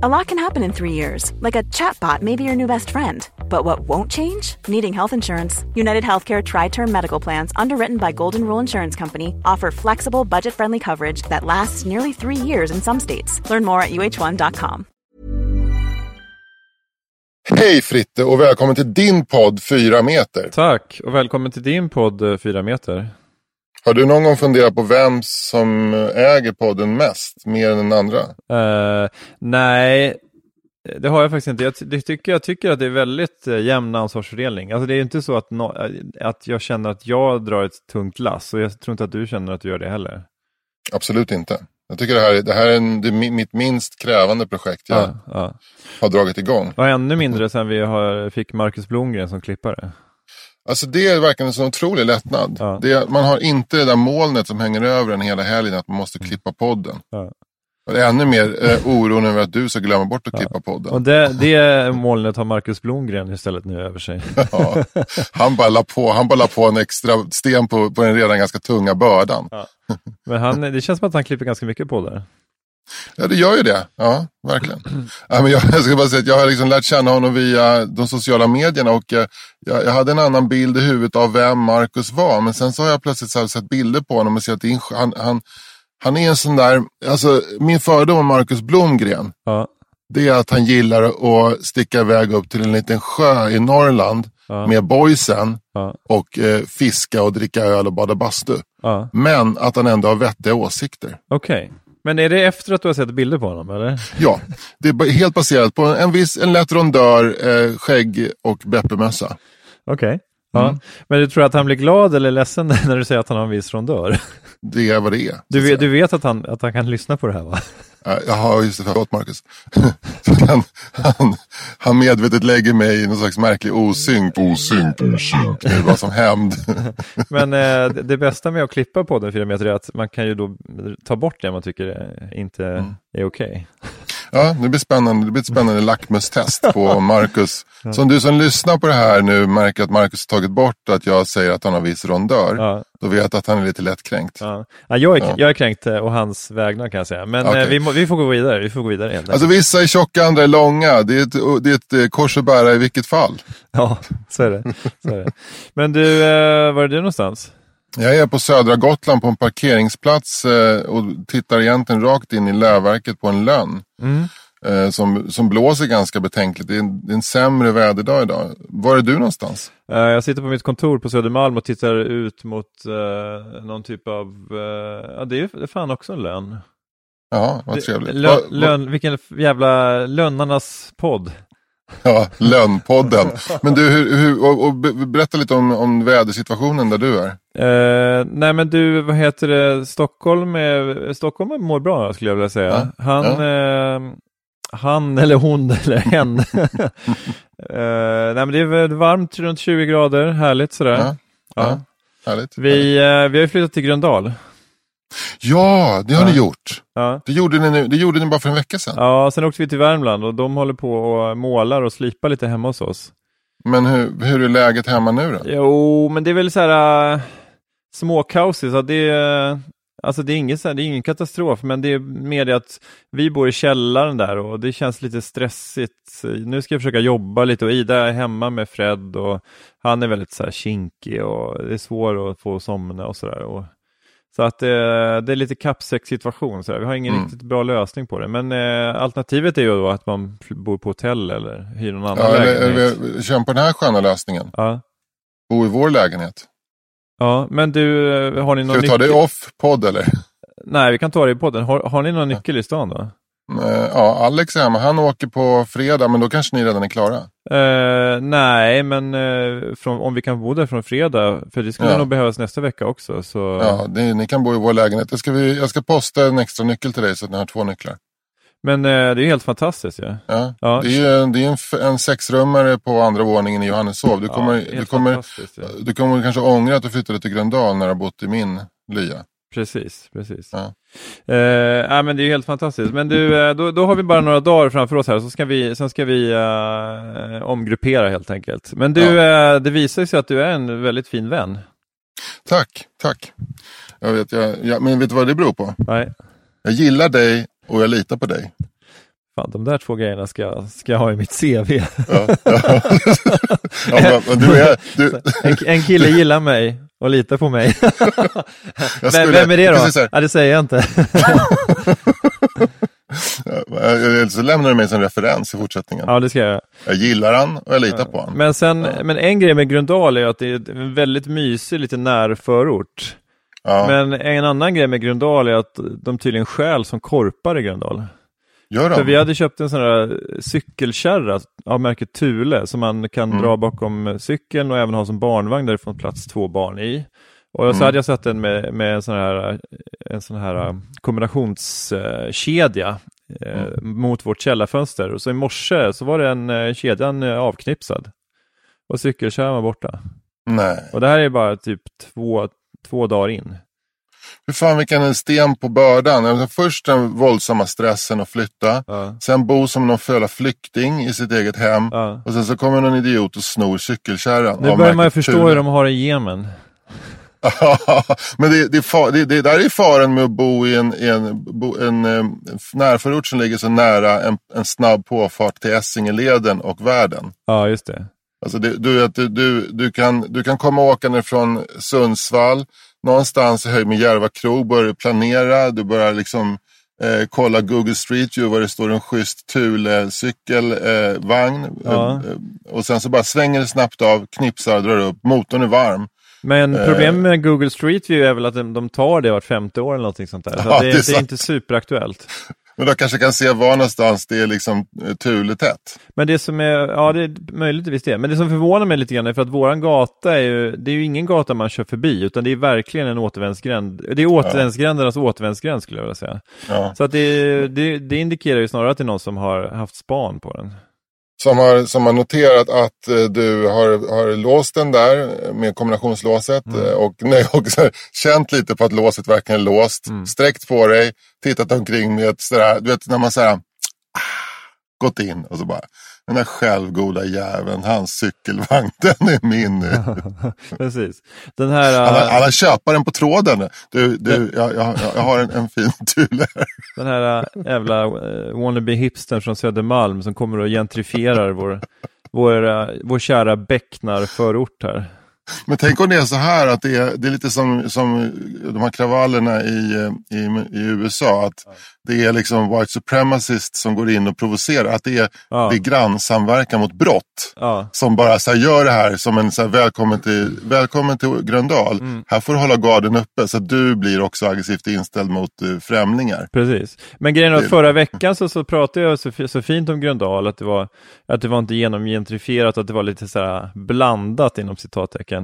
A lot can happen in three years, like a chatbot may be your new best friend. But what won't change? Needing health insurance. United Healthcare Tri Term Medical Plans, underwritten by Golden Rule Insurance Company, offer flexible, budget friendly coverage that lasts nearly three years in some states. Learn more at uh1.com. Hej Fritte och välkommen till din podd 4 meter. Tack och välkommen till din podd eh, 4 meter. Har du någon gång funderat på vem som äger podden mest, mer än den andra? Uh, nej, det har jag faktiskt inte. Jag, det tycker, jag tycker att det är väldigt uh, jämn ansvarsfördelning. Alltså det är inte så att, no, att jag känner att jag drar ett tungt lass och jag tror inte att du känner att du gör det heller. Absolut inte. Jag tycker det här, det här är, en, det är mitt minst krävande projekt jag ja, ja. har dragit igång. Och ännu mindre sen vi har, fick Marcus Blomgren som klippare. Alltså det är verkligen en sån otrolig lättnad. Ja. Det, man har inte det där molnet som hänger över en hela helgen att man måste mm. klippa podden. Ja. Och det är ännu mer eh, oron över att du ska glömma bort att ja. klippa podden. Och det, det molnet har Marcus Blomgren istället nu över sig. Ja. Han bara la på, han bara la på en extra sten på, på den redan ganska tunga bördan. Men han, det känns som att han klipper ganska mycket det. Ja, det gör ju det. Ja, verkligen. ja, men jag, jag ska bara säga att jag har liksom lärt känna honom via de sociala medierna och eh, jag, jag, hade en annan bild i huvudet av vem Marcus var. Men sen så har jag plötsligt så sett bilder på honom och sett att han, han, han är en sån där, alltså min fördom om Marcus Blomgren. Ja. Det är att han gillar att sticka iväg upp till en liten sjö i Norrland ja. med boysen och eh, fiska och dricka öl och bada bastu. Men att han ändå har vettiga åsikter. Okej. Okay. Men är det efter att du har sett bilder på honom? Eller? Ja, det är helt baserat på en, viss, en lätt rondör, eh, skägg och beppemössa. Okej. Okay. Ja. Mm. Men du tror att han blir glad eller ledsen när du säger att han har en viss rondör? Det är vad det är. Du vet, du vet att, han, att han kan lyssna på det här va? Jaha, just det. Förlåt Marcus. han, han, han medvetet lägger mig i någon slags märklig osynk. Osynk, osynk. Det var som hämnd. Men eh, det bästa med att klippa på den fyra meter är att man kan ju då ta bort det man tycker inte mm. är okej. Okay. Ja, det blir spännande. Det blir ett spännande lackmustest på Marcus. Som du som lyssnar på det här nu märker att Marcus har tagit bort att jag säger att han har viss rondör. Ja. Då vet att han är lite lättkränkt. Ja. Ja, jag, är, ja. jag är kränkt och eh, hans vägnar kan jag säga. Men okay. eh, vi, må, vi, får gå vidare. Vi får gå vidare Alltså vissa är tjocka, andra är långa. Det är ett, det är ett eh, kors att bära i vilket fall. Ja, så är det. Så är det. Men du, var är du någonstans? Jag är på södra Gotland på en parkeringsplats eh, och tittar egentligen rakt in i lövverket på en lönn. Mm. Eh, som, som blåser ganska betänkligt. Det är, en, det är en sämre väderdag idag. Var är du någonstans? Eh, jag sitter på mitt kontor på Södermalm och tittar ut mot någon typ av, ja det är, fan också en lön. Ja, vad trevligt. Lön, lön, vilken jävla lönnarnas podd. Ja, Lönnpodden. Men du, hur, hur, och, och, berätta lite om, om vädersituationen där du är. Uh, nej men du, vad heter det, Stockholm, är, Stockholm mår bra skulle jag vilja säga. Ja, Han, ja. Uh, han eller hon eller hen. uh, nej men det är varmt, runt 20 grader, härligt sådär. Ja, ja. Härligt, vi, härligt. vi har ju flyttat till Gröndal. Ja, det har ja. ni gjort. Ja. Det, gjorde ni nu, det gjorde ni bara för en vecka sedan. Ja, sen åkte vi till Värmland och de håller på och målar och slipar lite hemma hos oss. Men hur, hur är läget hemma nu då? Jo, men det är väl så här uh, småkaosigt. Så det, uh, alltså det, är ingen, det är ingen katastrof, men det är mer det att vi bor i källaren där och det känns lite stressigt. Nu ska jag försöka jobba lite och Ida är hemma med Fred och han är väldigt så här kinkig och det är svårt att få somna och sådär. Så att eh, det är lite kappsäck-situation. Vi har ingen mm. riktigt bra lösning på det. Men eh, alternativet är ju då att man bor på hotell eller hyr någon annan ja, lägenhet. Eller, känn på den här sköna lösningen. Ja. Bo i vår lägenhet. Ja, men du, eh, har ni någon Ska vi ta det off-podd eller? Nej, vi kan ta det i podden. Har, har ni någon nyckel i stan då? Eh, ja, Alex är hemma. Han åker på fredag, men då kanske ni redan är klara? Uh, nej, men uh, från, om vi kan bo där från fredag, för det skulle ja. nog behövas nästa vecka också. Så... Ja, det, ni kan bo i vår lägenhet. Jag ska, vi, jag ska posta en extra nyckel till dig så att ni har två nycklar. Men uh, det är helt fantastiskt ja. ja. ja. Det är, det är en, en sexrummare på andra våningen i Johanneshov. Du kommer, ja, du, kommer, du kommer kanske ångra att du flyttade till Gröndal när du har bott i min lya. Precis, precis. Ja. Eh, men det är helt fantastiskt. Men du, eh, då, då, har vi bara några dagar framför oss här, så ska vi, sen ska vi uh, omgruppera helt enkelt. Men du, ja. uh, det visar sig att du är en väldigt fin vän. Tack, tack. Jag vet, jag, jag, men vet du vad det beror på? Nej. Jag gillar dig och jag litar på dig. Fan, de där två grejerna ska, ska jag ha i mitt CV. Ja, ja. ja, men, men du är, du, En, en kille gillar mig och litar på mig. jag Vem, är det då? precis Ja, det säger jag inte. Så lämnar du mig som referens i fortsättningen. ja, det ska jag. Jag gillar han och jag litar på han. Men, sen, men en grej med Gröndal är att det är en väldigt mysig, lite närförort. Ja, Men en annan grej med Gröndal är att de tydligen stjäl som korpar i Gröndal. Gör För vi hade köpt en sån här cykelkärra av märket Thule som man kan Mm. dra bakom cykeln och även ha som barnvagn där det får plats två barn i. Och så Mm. hade jag satt den med, med en sån här, en sån här kombinationskedja eh, Mm. mot vårt källarfönster. Och så i morse så var den eh, kedjan eh, avknipsad. Och cykelkärran var borta. Nej. Och det här är bara typ två, två dagar in. Hur fan vilken en sten på bördan. Alltså, Först den våldsamma stressen att flytta. Ja. Sen bo som någon föla flykting i sitt eget hem. Ja. Och sen så kommer någon idiot och snor cykelkärran. Nu börjar man ju förstå hur de har det i Jemen. Men det, det, det, det där är faran med att bo i en, en, bo, en, eh, närförort som ligger så nära en, en snabb påfart till Essingeleden och världen. Ja, just det. Alltså du, du, du, du, kan, du kan komma åkande från Sundsvall, någonstans i höjd med Järva krog, börjar du planera, du börjar liksom eh, kolla Google Street View var det står en schysst Thule cykelvagn. Eh. Ja. eh, och sen så bara svänger det snabbt av, knipsar, drar upp, motorn är varm. Men Eh. problemet med Google Street View är väl att de, de tar det vart femte år eller någonting sånt där. Så Ja, det, det är det är inte superaktuellt. Men då kanske kan se var någonstans det är liksom eh, Thule-tätt. Men det som är, ja det är möjligtvis det. Men det som förvånar mig lite grann är för att våran gata är ju, det är ju ingen gata man kör förbi utan det är verkligen en återvändsgränd. Det är återvändsgrändernas återvändsgränd skulle jag vilja säga. Ja. Så att det, det, det indikerar ju snarare att det är någon som har haft span på den. Som, har, som har noterat att eh, du har, har låst den där med kombinationslåset Mm. eh, och, nej, och så här, känt lite på att låset verkligen är låst. Mm. Sträckt på dig, tittat omkring med ett sådär, du vet när man säger gått in och så bara den där självgoda jäveln, hans cykelvagn, den är min nu. Precis. Den här... Alla, äh, alla köpar den på tråden. Du, du, jag, jag, jag har en, en fin Thule här. Den här äh, jävla äh, wannabe hipstern från Södermalm som kommer och gentrifierar vår, vår, vår kära Becknar-förort här. Men tänk om det är så här att det är, det är lite som, som de här kravallerna i, i, i USA. Att det är liksom white supremacists som går in och provocerar. Att det är, Ja. det är grannsamverkan mot brott. Ja, Som bara så här, gör det här som en så här, välkommen, till, välkommen till Gröndal. Mm. Här får du hålla garden uppe så att du blir också aggressivt inställd mot uh, främlingar. precis. Men grejen är att Det- förra veckan så, så pratade jag så, så fint om Gröndal, att det var, att det var inte genomgentrifierat, att det var lite så här blandat inom citattecken.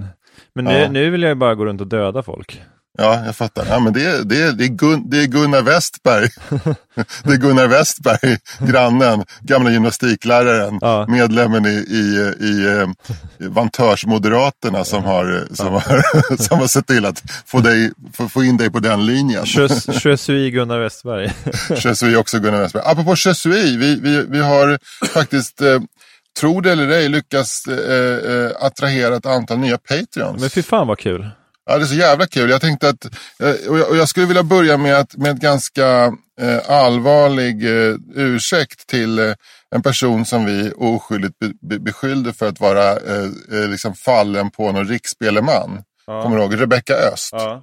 Men nu, Ja. nu vill jag ju bara gå runt och döda folk. Ja, jag fattar. Ja, men det, är- det, är- det, är Gun, det är Gunnar Westberg. det är Gunnar Westberg, grannen, gamla gymnastikläraren, Ja. medlemmen i, i, i, eh, Vantörsmoderaterna som har, som, har, som har sett till att få, dig, få, få in dig på den linjen. Je je suis Gunnar Westberg. Chesui också Gunnar Westberg. Apropå Chesui, vi, vi, vi har faktiskt, eh, tro det eller ej, lyckats eh, eh, attrahera ett antal nya Patreons. Men fy fan vad kul. Ja, det är så jävla kul. Jag tänkte att, eh, och jag, och jag skulle vilja börja med, att, med ett ganska eh, allvarlig eh, ursäkt till eh, en person som vi oskyldigt be, be, beskyllde för att vara eh, liksom fallen på någon riksspeleman. Kommer du ihåg? Rebecka Öst. Ja.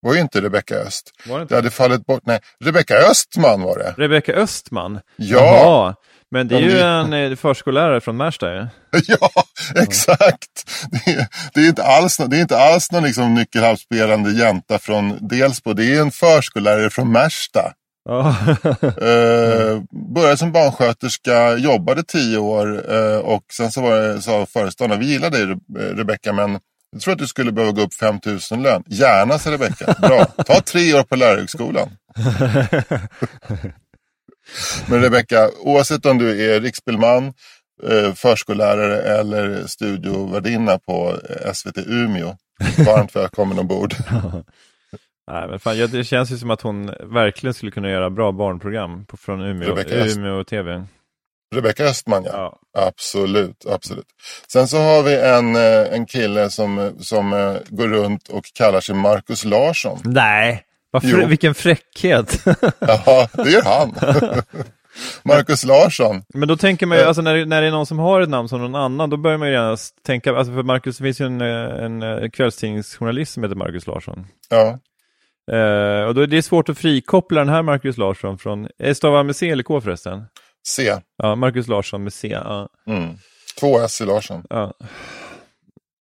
var ju inte Rebecka Öst. Var det Det inte? hade fallit bort. Nej, Rebecka Östman var det. Rebecka Östman? Ja. Jaha. Men det är ju en eh, förskollärare från Märsta ju. Ja, exakt. Det är, det är inte alls, det är inte alls någon liksom nyckelhalsspelande jänta från Delsbo. Det är en förskollärare från Märsta. Ja. Eh, började som barnsköterska, jobbade tio år eh, och sen så var det, sa föreståndaren, vi gillar dig Re- Rebecka men jag tror att du skulle behöva gå upp 5 000 lön. Gärna sa Rebecka, bra. Ta tre år på lärarhögskolan. Men Rebecka, oavsett om du är riksspelman, eh, förskollärare eller studiovärdinna på SVT Umeå, varmt välkommen ombord. Nej, men fan, det känns ju som att hon verkligen skulle kunna göra bra barnprogram på, från Umeå, Rebecca. Umeå TV. Rebecka Östman ja. Ja. Absolut, absolut. Sen så har vi en, eh, en kille som, som eh, går runt och kallar sig Markus Larsson. Nej, frä- vilken fräckhet. Jaha, det är han. Marcus Larsson. Men då tänker man ju, alltså när, när det är någon som har ett namn som någon annan, då börjar man ju gärna tänka, alltså för Marcus, det finns ju en, en, en kvällstidningsjournalist som heter Marcus Larsson. Ja. Eh, och då är det svårt att frikoppla den här Marcus Larsson från, stavar med C eller K förresten? C. Ja, Marcus Larsson med C. Ja. Mm. Två S i Larsson. Ja.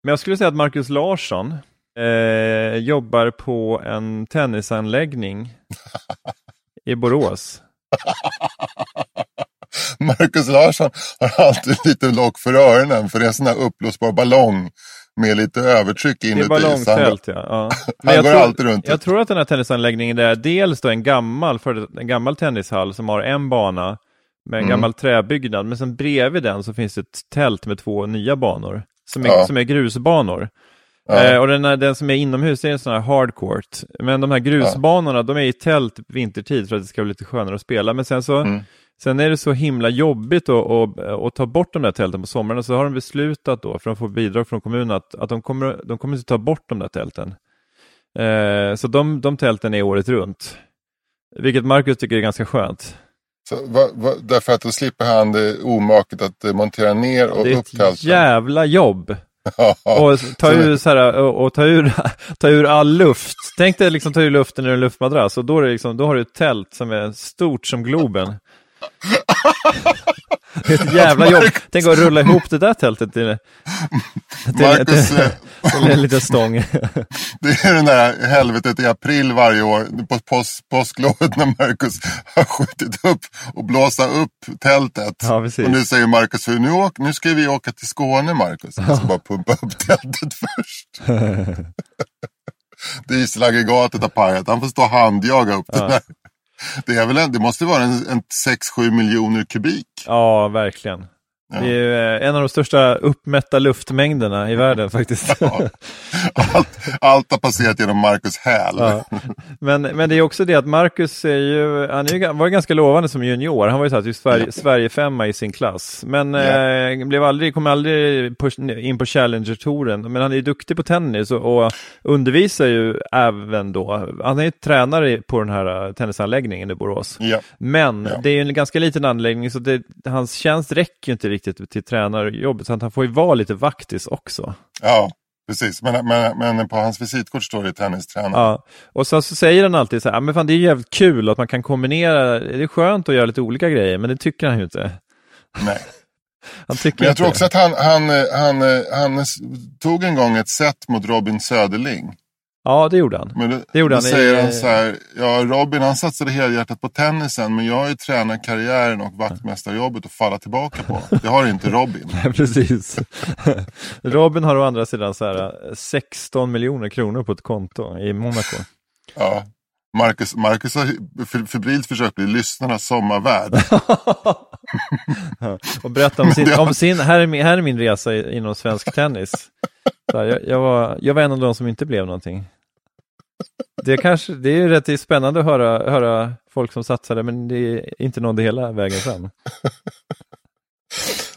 Men jag skulle säga att Marcus Larsson eh, jobbar på en tennisanläggning i Borås. Marcus Larsson har alltid lite lock för öronen för det är en sån här uppblåsbar ballong med lite övertryck Det är inuti. ballongtält, ja. ja. han jag, går tror, jag tror att den här tennisanläggningen är dels då en gammal, för, en gammal tennishall som har en bana med en Mm. gammal träbyggnad, men sen bredvid den så finns det ett tält med två nya banor som är, Ja. som är grusbanor. Ja. Eh, och den, här, den som är inomhus är en sån här hardcourt. Men de här grusbanorna, de är i tält vintertid för att det ska bli lite skönare att spela. Men sen så Mm. Sen är det så himla jobbigt att, ta bort de där tälten på sommaren. Så har de beslutat då, för de får bidrag från kommunen, att, att de kommer, de kommer inte ta bort de där tälten. Eh, så de, de tälten är året runt. Vilket Marcus tycker är ganska skönt. Så, va, va, därför att då slipper han det omaket att eh, montera ner och Det är upp ett jävla jobb. Och ta ur, så här, och, och ta, ur, ta ur all luft. Tänk dig liksom ta ur luften ur en luftmadrass och då, är det liksom, då har du ett tält som är stort som Globen. Det är ett jävla jobb. Tänk att rulla ihop det där tältet till, till, Marcus, till, eh, till en liten stång. det är den där helvetet i april varje år på påsk, påsklovet när Marcus har skjutit upp och blåsa upp tältet. Ja, och nu säger Marcus, nu, åk, nu ska vi åka till Skåne Marcus. Jag ska bara pumpa upp tältet först. Dieselaggregatet har pajat, han får stå och handjaga upp det där. Det, är väl det måste vara en, en 6-7 miljoner kubik. Ja, verkligen. Ja. Det är eh, en av de största uppmätta luftmängderna i världen faktiskt. Allt, allt har passerat genom Marcus häl. Ja. Men, men det är också det att Marcus är ju, han är ju, var ganska lovande som junior. Han var ju så här, typ Sverige, Sverige femma i sin klass. Men Ja. eh, blev aldrig, kom aldrig på, in på Challenger-touren. Men han är ju duktig på tennis och, och undervisar ju även då. Han är ju tränare på den här eh, tennisanläggningen i Borås. Ja. Men Ja. det är ju en ganska liten anläggning så det, hans tjänst räcker ju inte riktigt till tränarjobbet. Så att han får ju vara lite vaktis också. Ja, precis. Men, men, men på hans visitkort står det tennistränare. Ja, och så, så säger han alltid så här, "Ja, men fan det är jävligt kul att man kan kombinera, det är skönt att göra lite olika grejer, men det tycker han ju inte. Nej. Han tycker Men jag inte tror också att han, han, han, eh, han s- tog en gång ett set mot Robin Söderling. Ja, det gjorde han. Men då, Det gjorde han säger han så här, ja Robin han satsade helhjärtat på tennisen men jag har ju tränarkarriären och vaktmästarjobbet att falla tillbaka på. Det har inte Robin. Nej, precis. Robin har å andra sidan så här, eh, 16 miljoner kronor på ett konto i Monaco. Ja. Marcus, Marcus har för- febrilt försökt bli lyssnarnas sommarvärd. Och berätta om sin, om sin här, är min, här är min resa inom svensk tennis. Här, jag, jag, var, jag var en av de som inte blev någonting. Det, kanske, det är rätt spännande att höra, höra folk som satsade, men det är inte nådde hela vägen fram.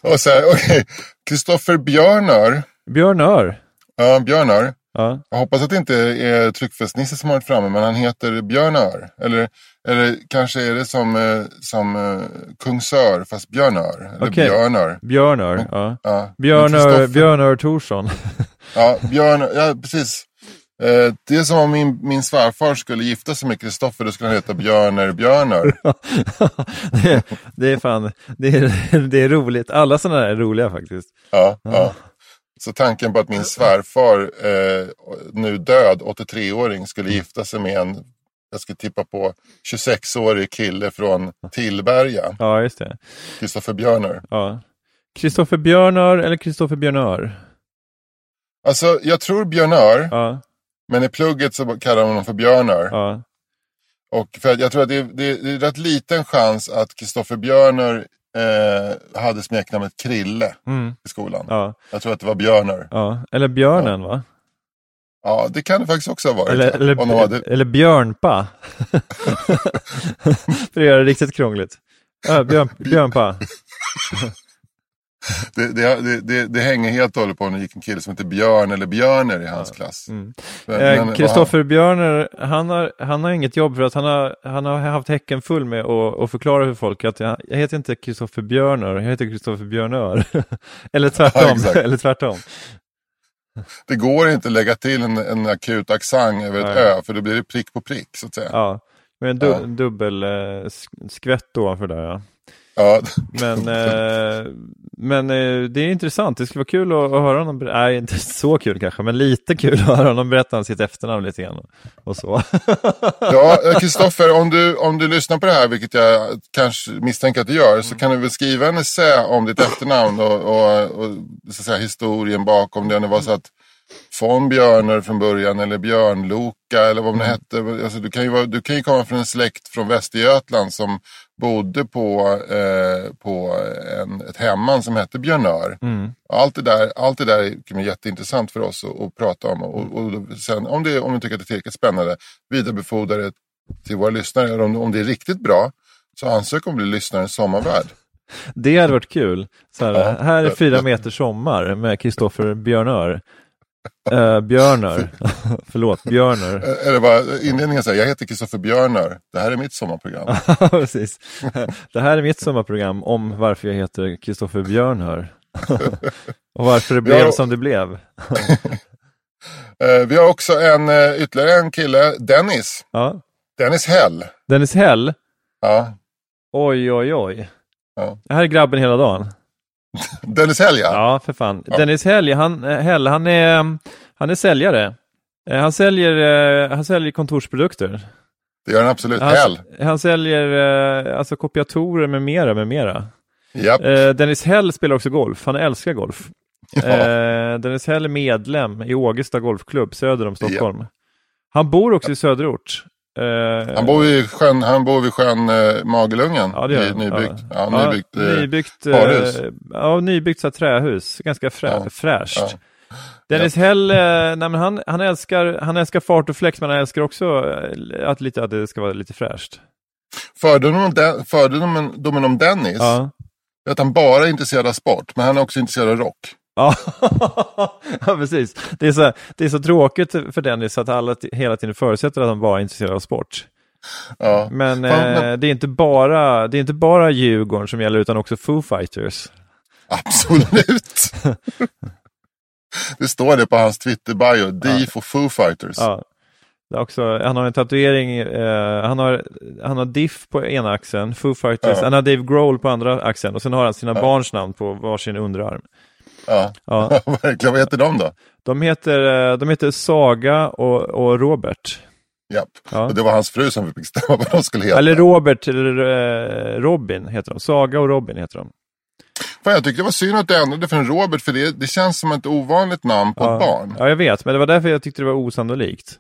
Och så här, okej. Kristoffer Björnör. Björn Ör. Ja, Björnör. Ja, Jag hoppas att det inte är Tryckfestnisse som har varit framme, men han heter Björnör. Eller, eller kanske är det som, eh, som eh, Kungsör, fast Björnör. Eller Okej. Björnör. Björn Ör. Ja. Ja. Björn Men Ör, Kristoffer- Björn Ör Thorsson. Ja, Björn, ja precis. Eh, det är som om min, min svärfar skulle gifta sig med Kristoffer, då skulle han heta Björner Björnör. det, är- det är fan, det är, det är roligt. Alla sådana där är roliga faktiskt. Ja, ja. Så tanken på att min svärfar, eh, nu död, 83-åring, skulle gifta sig med en, jag skulle tippa på, 26-årig kille från Tillberga, Ja, just det. Kristoffer Björner. Ja. Kristoffer Björnör eller Kristoffer Björnör? Alltså, jag tror Björnör, Ja, men i plugget så kallar man honom för Björnör. ja, Och för jag tror att det är, det, det är rätt liten chans att Kristoffer Björner eh, hade smeknamnet Krille mm, i skolan. ja, Jag tror att det var Björner. ja. Eller Björnen va? Ja, det kan det faktiskt också ha varit. Eller, eller, hade... eller Björnpa. För att göra det riktigt krångligt. Ja, björn, björnpa. det, det, det, det, hänger helt och hållet på om det gick en kille som heter Björn eller Björner i hans klass. Kristoffer mm. eh, Björner, han har, han har inget jobb för att han har, han har haft häcken full med att, förklara för folk att jag, jag heter inte Kristoffer Björner, jag heter Kristoffer Björnör. eller tvärtom. Ja, eller tvärtom. Det går inte att lägga till en, en akut accent över ett ö, för då blir det prick på prick så att säga. Ja, med en du ja. dubbel eh, skvätt ovanför där ja. Ja. Men, eh, men eh, det är intressant, det skulle vara kul att, att höra honom, nej inte så kul kanske, men lite kul att höra honom berätta om sitt efternamn lite grann. Och så. ja, Kristoffer, om du, om du lyssnar på det här, vilket jag kanske misstänker att du gör, så kan du väl skriva en essä om ditt efternamn och, och, och så säga, historien bakom det. Om det var så att von Björner från början eller Björnloka eller vad det mm. hette. Alltså, du, kan ju vara, du kan ju komma från en släkt från Västergötland som bodde på, eh, på en, ett hemman som hette Björnör. Mm. Allt, det där, allt det där vara jätteintressant för oss att, att prata om. Och, och sen, om, det, om du tycker att det är tillräckligt spännande, vidarebefordra det till våra lyssnare. Om, om det är riktigt bra, så ansök om att bli lyssnarens sommarvärd. Det hade varit kul. Så här, ja, här är fyra meter sommar med Kristoffer Björnör. Uh, Björner, förlåt, Björner. Eller bara inledningen säger, jag heter Kristoffer Björner, det här är mitt sommarprogram. Precis. Det här är mitt sommarprogram om varför jag heter Kristoffer Björner. Och varför det blev har... som det blev. Eh, vi har också en, eh, ytterligare en kille, Dennis. Ja. Dennis Hell. Dennis Hell? Ja. Oj, oj, oj. Ja. Det här är grabben hela dagen. Dennis Hell ja. För fan. Ja. Dennis Hell, han, Hell, han, är, han är säljare. Eh, han säljer, eh, han säljer kontorsprodukter. Det gör han absolut. Han, Hell. Han säljer eh, alltså kopiatorer med mera, med mera. Yep. Dennis Hell spelar också golf. Han älskar golf. Ja. Dennis Hell är medlem i Ågesta Golfklubb söder om Stockholm. Yep. Han bor också i söderort. Uh, han, bor vid sjön, han bor vid sjön uh, Magelungen. Ja, det gör nybyggt, ja. Ja, nybyggt, ja, nybyggt uh, parhus. ja, nybyggt så trähus. Ganska frä, ja. fräscht. Dennis ja. Hell, nej, han, han, älskar, han älskar fart och flex, men han älskar också att, lite, att det ska vara lite fräscht. Fördomen, fördomen om Dennis är att han bara är intresserad av sport, men han är också intresserad av rock. Ja, precis. Det är, så, det är så tråkigt för Dennis att alla hela tiden förutsätter att han bara är intresserad av sport. Ja. Men eh, det, är inte bara, det är inte bara Djurgården som gäller utan också Foo Fighters. Absolut. det står det på hans Twitter-bio, D för Foo Fighters. Ja. Också, han har en tatuering, eh, han, har, han har Diff på ena axeln, Foo Fighters, ja. han har Dave Grohl på andra axeln och sen har han sina ja. barns namn på varsin underarm. Ja, ja. verkligen. Vad heter de då? De heter, eh, de heter Saga och, och Robert. Japp. Ja. Och det var hans fru som fick bestämma vad de skulle heta. Eller Robert eller eh, Robin heter de. Saga och Robin heter de. Fan, jag tyckte det var synd att du ändrade för en Robert för det, det känns som ett ovanligt namn på ja. ett barn. Ja, jag vet, men det var därför jag tyckte det var osannolikt.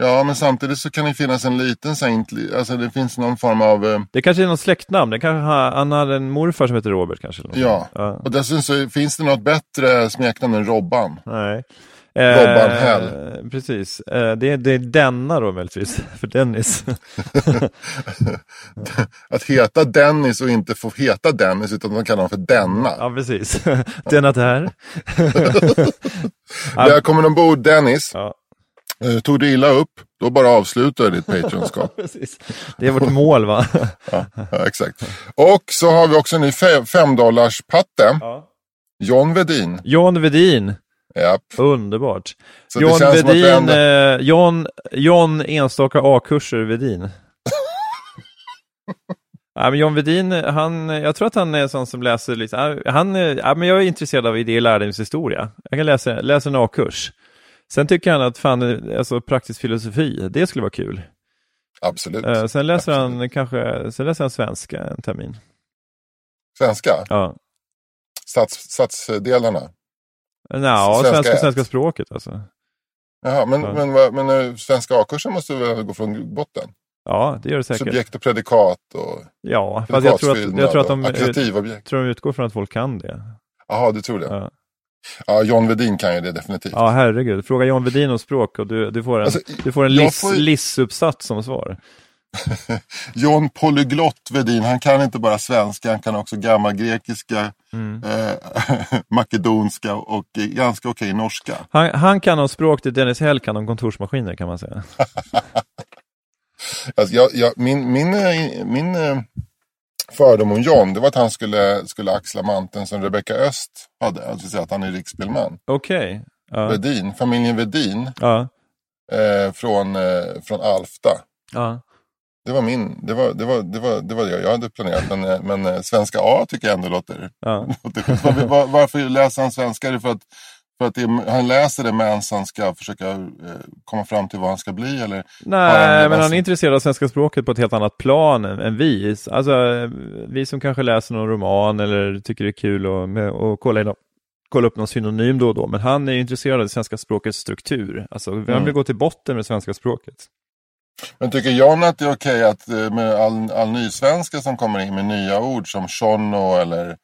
Ja, men samtidigt så kan det finnas en liten saint, alltså det finns någon form av... Eh... Det kanske är något släktnamn, det kanske ha, han hade en morfar som heter Robert kanske. Ja. ja, och dessutom så finns det något bättre smeknamn än Robban. Nej. Robban eh, Hell. Precis, eh, det, är, det är denna då möjligtvis, för Dennis. att heta Dennis och inte få heta Dennis utan de kallar honom för denna. Ja, precis. denna där. Välkommen ombord Dennis. Ja. Eh, tog det illa upp, då bara avslutar jag ditt Patreonskap. det är vårt mål va? ja, exakt. Och så har vi också en ny femdollars patte. Ja. John Vedin. John Vedin. Japp. Underbart. Så John Vedin, eh, John, John enstaka A-kurser Vedin. Ja, men John Vedin, han, jag tror att han är sån som läser lite, han, ja, men jag är intresserad av idé och lärdomshistoria. Jag kan läsa, läsa en A-kurs. Sen tycker han att fan, alltså praktisk filosofi, det skulle vara kul. Absolut. Uh, sen läser Absolut. han kanske, sen läser han svenska en termin. Svenska? Ja. Sats, satsdelarna? Ja, svenska, svenska, svenska språket alltså. Jaha, men, ja. men, men, men, eh, svenska A-kursen måste väl gå från botten? Ja, det gör det säkert. Subjekt och predikat och Ja, fast jag tror att, jag tror att de, tror de utgår från att folk kan det. Jaha, du tror det? Ja. Ja, John Vedin kan ju det definitivt. Ja, herregud. Fråga John Vedin om språk och du, du får en, alltså, du får en liss, får... lissuppsats som svar. John Polyglott Vedin, han kan inte bara svenska, han kan också gammal grekiska, Mm. eh, makedonska och eh, ganska okej norska. Han, han kan om språk, det Dennis Hell kan om kontorsmaskiner kan man säga. Alltså jag, jag, min min, eh, min eh, fördom om John, det var att han skulle, skulle axla manteln som Rebecca Öst hade. Alltså säga att han är riksspelman. Okej. Ja. Vedin, familjen Vedin Ja. eh, från, eh, från Alfta. Ja. Det var min, det var det, var, det, var, det, var det jag hade planerat. Men, eh, men eh, svenska A tycker jag ändå låter, Ja. låter. Var, varför läser han svenska? Det för att, för att det, han läser det medan han ska försöka eh, komma fram till vad han ska bli? Eller? Nej, han- men han är intresserad av svenska språket på ett helt annat plan än, än vi. Alltså, eh, vi som kanske läser någon roman eller tycker det är kul att med, och kolla, in, kolla upp någon synonym då och då. Men han är intresserad av svenska språkets struktur. Alltså, han Mm. vill gå till botten med svenska språket. Men tycker John att det är okej att eh, med all, all nysvenska som kommer in med nya ord som shono eller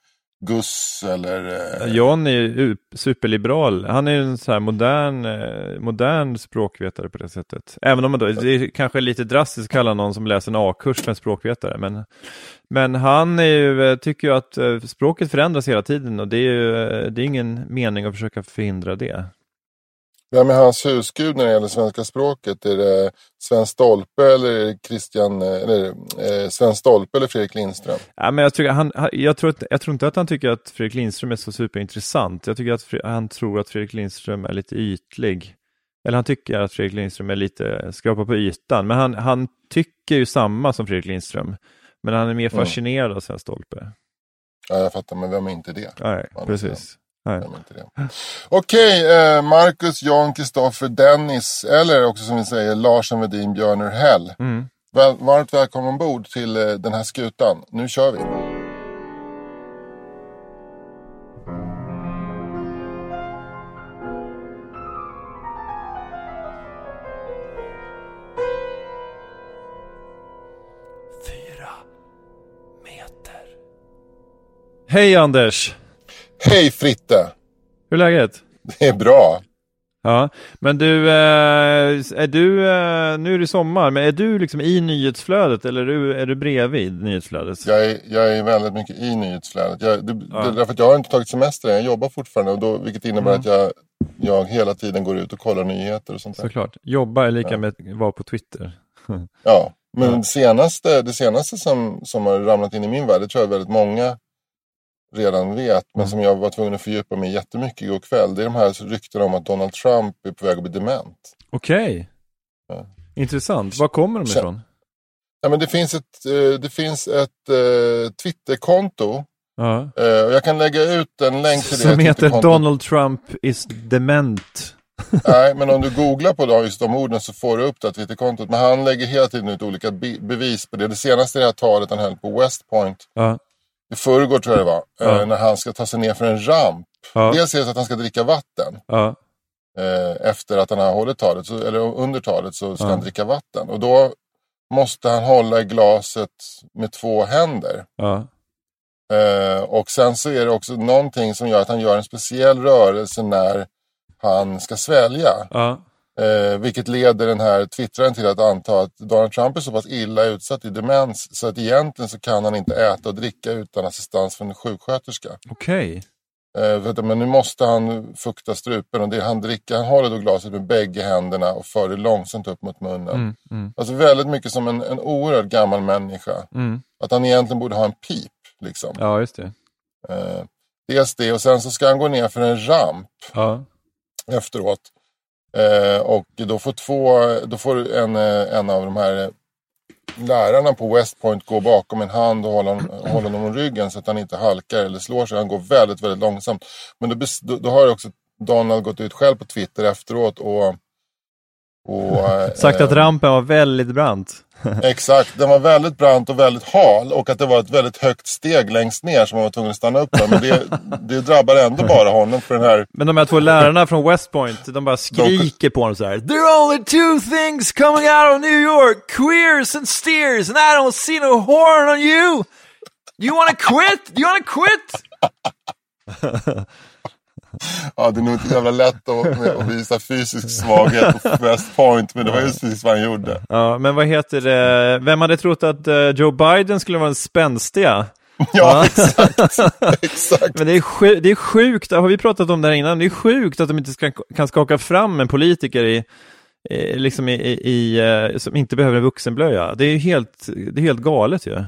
guss eller... eh, John är ju superliberal. Han är ju en så här modern, eh, modern språkvetare på det sättet. Även om man då, det är kanske lite drastiskt att kalla någon som läser en A-kurs för en språkvetare. Men, men han är ju, eh, tycker ju att eh, språket förändras hela tiden och det är ju det är ingen mening att försöka förhindra det. Vem är hans husgud när det gäller svenska språket? Är det Sven Stolpe eller Christian, eller, eh, Sven Stolpe eller Fredrik Lindström? Ja, men jag, tycker han, jag, tror att, jag tror inte att han tycker att Fredrik Lindström är så superintressant. Jag tycker att han tror att Fredrik Lindström är lite ytlig. Eller han tycker att Fredrik Lindström är lite skrapa på ytan. Men han, han tycker ju samma som Fredrik Lindström. Men han är mer Mm. fascinerad av Sven Stolpe. Ja, jag fattar, men vem är inte det? Nej, precis. Okej, eh, Marcus, Jan, Kristoffer, Dennis eller också som vi säger Larsen, Vedin, Björn Hell. Mm. Väl, varmt välkommen ombord till eh, den här skutan. Nu kör vi! Hej Anders! Hej Fritte! Hur är läget? Det är bra. Ja, men du, eh, är du, eh, nu är det sommar, men är du liksom i nyhetsflödet eller är du, är du bredvid nyhetsflödet? Jag är, jag är väldigt mycket i nyhetsflödet. Jag, det, Ja. det är därför att jag har inte tagit semester än. Jag jobbar fortfarande. Och då, vilket innebär Mm. att jag, jag hela tiden går ut och kollar nyheter och sånt där. Såklart. Jobba är lika Ja. med att vara på Twitter. Ja, men Ja. Det senaste, det senaste som, som har ramlat in i min värld, det tror jag väldigt många redan vet, men Mm. som jag var tvungen att fördjupa mig jättemycket igår kväll. Det är de här ryktena om att Donald Trump är på väg att bli dement. Okej. Ja. Intressant. Var kommer de ifrån? Ja, men det finns ett, eh, det finns ett eh, Twitterkonto. Ja. och jag kan lägga ut en länk till det. Som heter. Donald Trump is dement. Nej, men om du googlar på just de orden så får du upp det här Twitterkontot. Men han lägger hela tiden ut olika be- bevis på det. Det senaste är det här talet han höll på West Point. Ja. I förrgår tror jag det var. Ja. Eh, när han ska ta sig ner för en ramp. Ja. Dels är det så att han ska dricka vatten. Ja. Eh, efter att han har hållit talet, så, eller under talet så ska Ja. han dricka vatten. Och då måste han hålla i glaset med två händer. Ja. Eh, och sen så är det också någonting som gör att han gör en speciell rörelse när han ska svälja. Eh, vilket leder den här twittraren till att anta att Donald Trump är så pass illa utsatt i demens så att egentligen så kan han inte äta och dricka utan assistans från en sjuksköterska. Okej. Eh, vet du, men nu måste han fukta strupen och det han dricker, han håller då glaset med bägge händerna och för det långsamt upp mot munnen. Mm. Mm. Alltså väldigt mycket som en, en oerhört gammal människa. Mm. Att han egentligen borde ha en pip. Liksom. Ja, just det. Eh, dels det och sen så ska han gå ner för en ramp Ja. efteråt. Eh, och då får, två, då får en, eh, en av de här eh, lärarna på West Point gå bakom en hand och hålla, hålla honom om ryggen så att han inte halkar eller slår sig. Han går väldigt, väldigt långsamt. Men då, då, då har också Donald gått ut själv på Twitter efteråt och... och Sagt att rampen var väldigt brant. Exakt, den var väldigt brant och väldigt hal och att det var ett väldigt högt steg längst ner som man var tvungen att stanna upp för. Men det, det drabbar ändå bara honom för den här Men de här två lärarna från West Point, de bara skriker på honom så här. There are only two things coming out of New York, queers and steers, and I don't see no horn on you! You wanna quit? You wanna quit? Ja, det är nog inte jävla lätt att, att visa fysisk svaghet på West Point, men det var just precis vad han gjorde. Ja, men vad heter det? Vem hade trott att eh, Joe Biden skulle vara en spänstiga? Ja, exakt. exakt. Men det är, det är sjukt, har vi pratat om det här innan, det är sjukt att de inte ska, kan skaka fram en politiker i, liksom i, i, i, eh, som inte behöver en vuxenblöja. Det är helt, det är helt galet ju.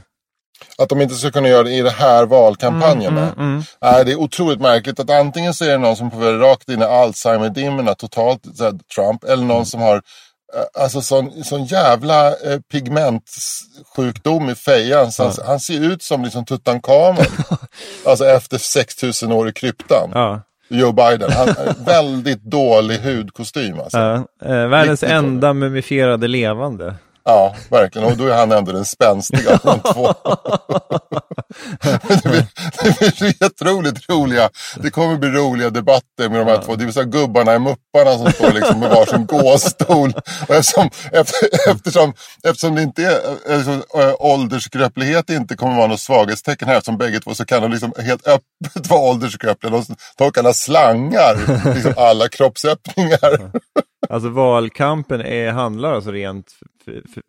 Att de inte ska kunna göra det i det här valkampanjen. Mm, mm, mm. Nej, det är otroligt märkligt att antingen så är det någon som på väg rakt in i Alzheimer-dimmorna totalt, så här, Trump, eller någon mm. som har eh, Alltså sån, sån jävla eh, pigmentsjukdom i fejan. Så ja. han, han, ser ut som liksom Tutankhamon. alltså efter 6000 år i kryptan. Ja. Joe Biden. Han har väldigt dålig hudkostym. Alltså. Ja, eh, världens Riktigt enda mumifierade levande. Ja, verkligen. Och då är han ändå den spänstiga av de två. det, blir, det blir jätteroligt roliga. Det kommer bli roliga debatter med de här ja. två. Det är så gubbarna i Mupparna som står liksom med varsin gåstol. Och eftersom, efter, eftersom, eftersom det inte är, eftersom, äh, åldersskröplighet inte kommer vara något svaghetstecken här eftersom bägge två så kan de liksom helt öppet vara åldersskröpliga. De, de kan ha slangar, liksom alla kroppsöppningar. Alltså valkampen är, handlar alltså rent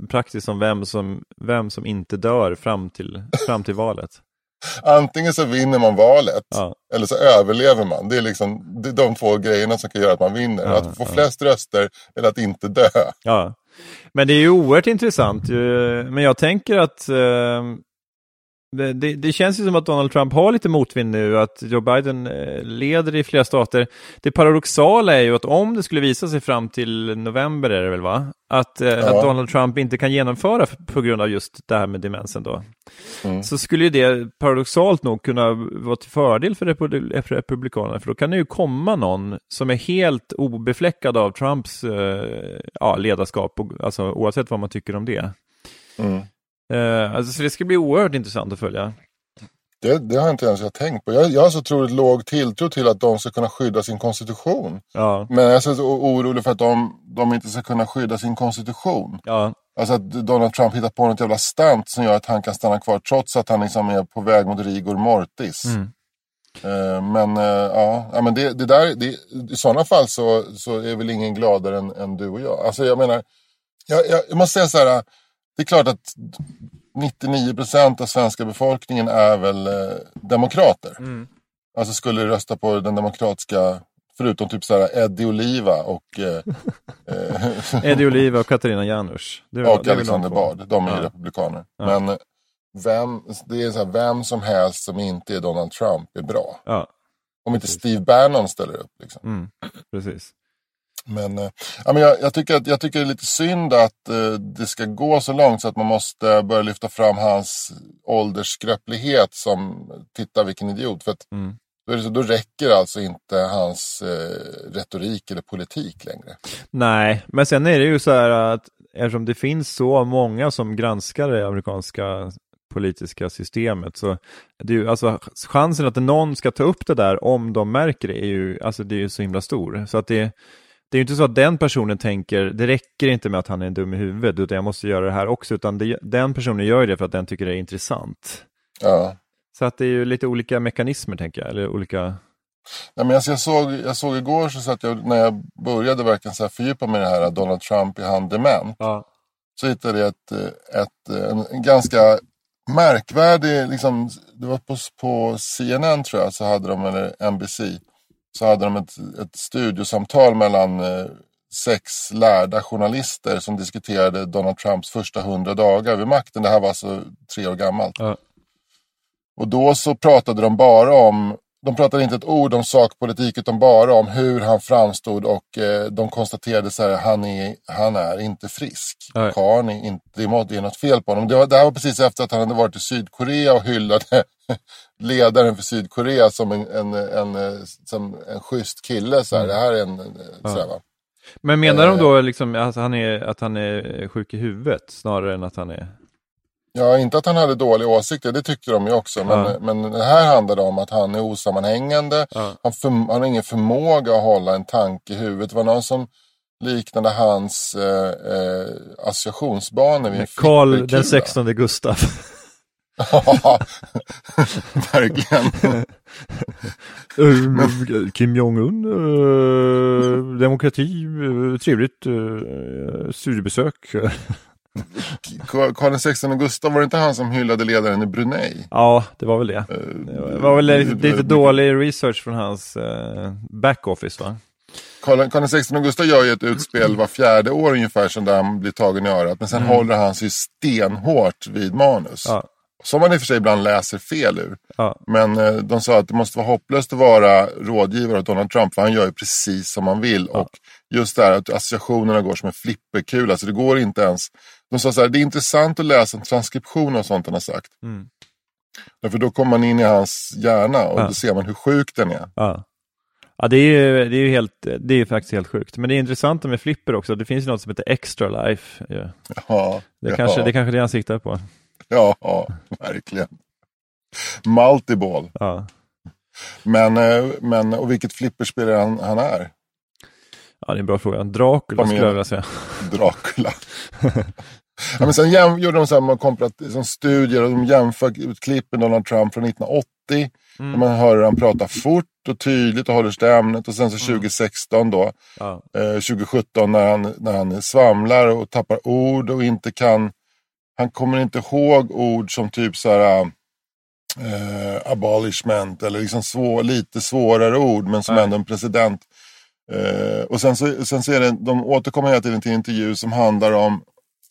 praktiskt om vem som, vem som inte dör fram till, fram till valet. Antingen så vinner man valet ja. eller så överlever man. Det är liksom det är de två grejerna som kan göra att man vinner. Ja, att få ja. flest röster eller att inte dö. Ja, men det är ju oerhört intressant. Men jag tänker att eh, det, det, känns ju som att Donald Trump har lite motvind nu, att Joe Biden eh, leder i flera stater. Det paradoxala är ju att om det skulle visa sig fram till november, är det väl va? Att, eh, ja. att Donald Trump inte kan genomföra på grund av just det här med demensen då. Mm. Så skulle ju det paradoxalt nog kunna vara till fördel för Republikanerna, för då kan det ju komma någon som är helt obefläckad av Trumps eh, ja, ledarskap, alltså oavsett vad man tycker om det. Mm. Uh, alltså, så det ska bli oerhört intressant att följa. Det, det har inte ens jag tänkt på. Jag, jag har så otroligt låg tilltro till att de ska kunna skydda sin konstitution. Ja. Men jag är så orolig för att de, de inte ska kunna skydda sin konstitution. Ja. Alltså att Donald Trump hittar på något jävla stant som gör att han kan stanna kvar trots att han liksom är på väg mot rigor mortis. Mm. Uh, men uh, ja, men det, det där, det, i sådana fall så, så är väl ingen gladare än, än du och jag. Alltså jag menar, jag, jag, jag måste säga så här det är klart att 99 procent av svenska befolkningen är väl eh, demokrater. Mm. Alltså skulle rösta på den demokratiska, förutom typ såhär Eddie Oliva och... Eh, eh Eddie Oliva och Katarina Janouch. och Alexander Bard, de är ja. republikaner. Ja. Men vem, det är så här, vem som helst som inte är Donald Trump är bra. Ja. Om inte Steve Bannon ställer upp. Liksom. Mm. Precis. Men, ja, men jag, jag, tycker att, jag tycker det är lite synd att äh, det ska gå så långt så att man måste börja lyfta fram hans åldersskröplighet som titta vilken idiot. För att, mm. då, är det så, då räcker alltså inte hans äh, retorik eller politik längre. Nej, men sen är det ju så här att eftersom det finns så många som granskar det amerikanska politiska systemet. Så det är ju, alltså, chansen att någon ska ta upp det där om de märker det är ju, alltså, det är ju så himla stor. Så att det, det är ju inte så att den personen tänker, det räcker inte med att han är en dum i huvudet, utan jag måste göra det här också, utan det, den personen gör det för att den tycker det är intressant. Ja. Så att det är ju lite olika mekanismer, tänker jag, eller olika... Nej, men alltså jag, såg, jag såg igår så att jag, när jag började verkligen så här fördjupa mig i det här Donald Trump i han dement. Ja. Så hittade jag ett, ett, en, en ganska märkvärdig, liksom, det var på, på CNN tror jag, så hade de, eller NBC, så hade de ett, ett studiosamtal mellan eh, sex lärda journalister som diskuterade Donald Trumps första hundra dagar vid makten. Det här var alltså tre år gammalt. Ja. Och då så pratade de bara om, de pratade inte ett ord om sakpolitik utan bara om hur han framstod och eh, de konstaterade så här, han är, han är inte frisk. Karn är inte, det är något fel på honom. Det, var, det här var precis efter att han hade varit i Sydkorea och hyllade ledaren för Sydkorea som en, en, en, som en schysst kille. Så här. Mm. Det här är en, ja. så här, va? Men menar de då eh. liksom att han, är, att han är sjuk i huvudet snarare än att han är... Ja, inte att han hade dåliga åsikter, det tyckte de ju också. Men, ja. men det här handlade om att han är osammanhängande. Ja. Han, för, han har ingen förmåga att hålla en tanke i huvudet. Det var någon som liknade hans eh, eh, associationsbanor vid Karl den 16 Gustav. Ja, verkligen. Uh, Kim Jong-Un, uh, demokrati, uh, trevligt studiebesök. Karl XVI Gustav, var det inte han som hyllade ledaren i Brunei? Ja, det var väl det. Det var väl lite, lite dålig research från hans backoffice va? Karl XVI Gustav gör ju ett utspel var fjärde år ungefär som där han blir tagen i örat. Men sen mm. håller han sig stenhårt vid manus. Ja. Som man i och för sig ibland läser fel ur. Ja. Men eh, de sa att det måste vara hopplöst att vara rådgivare åt Donald Trump. För han gör ju precis som han vill. Ja. Och just det här att associationerna går som en flipperkula. Alltså det går inte ens. De sa så här, det är intressant att läsa en transkription av sånt han har sagt. Mm. Därför då kommer man in i hans hjärna och ja. då ser man hur sjuk den är. Ja. Ja, det är ju, det är ju helt, det är faktiskt helt sjukt. Men det är intressant med flipper också. Det finns ju något som heter extra life. Ja. Ja, det, ja. Kanske, det är kanske det han siktar på. Ja, ja verkligen. Multiball. Ja. Men, eh, men, och vilket flipperspelare han, han är? Ja, det är en bra fråga. Dracula skulle jag vilja säga. Dracula. ja, men sen jäm, gjorde de så här, komprat, som studier och de jämför ett klipp med Donald Trump från 1980. Mm. man hör han pratar fort och tydligt och håller sig till ämnet. Och sen så 2016 mm. då, ja. eh, 2017 när han, när han svamlar och tappar ord och inte kan han kommer inte ihåg ord som typ så här uh, abolishment eller liksom svår, lite svårare ord men som Nej. ändå en president. Uh, och sen så, sen så är det, de återkommer hela tiden till en intervju som handlar om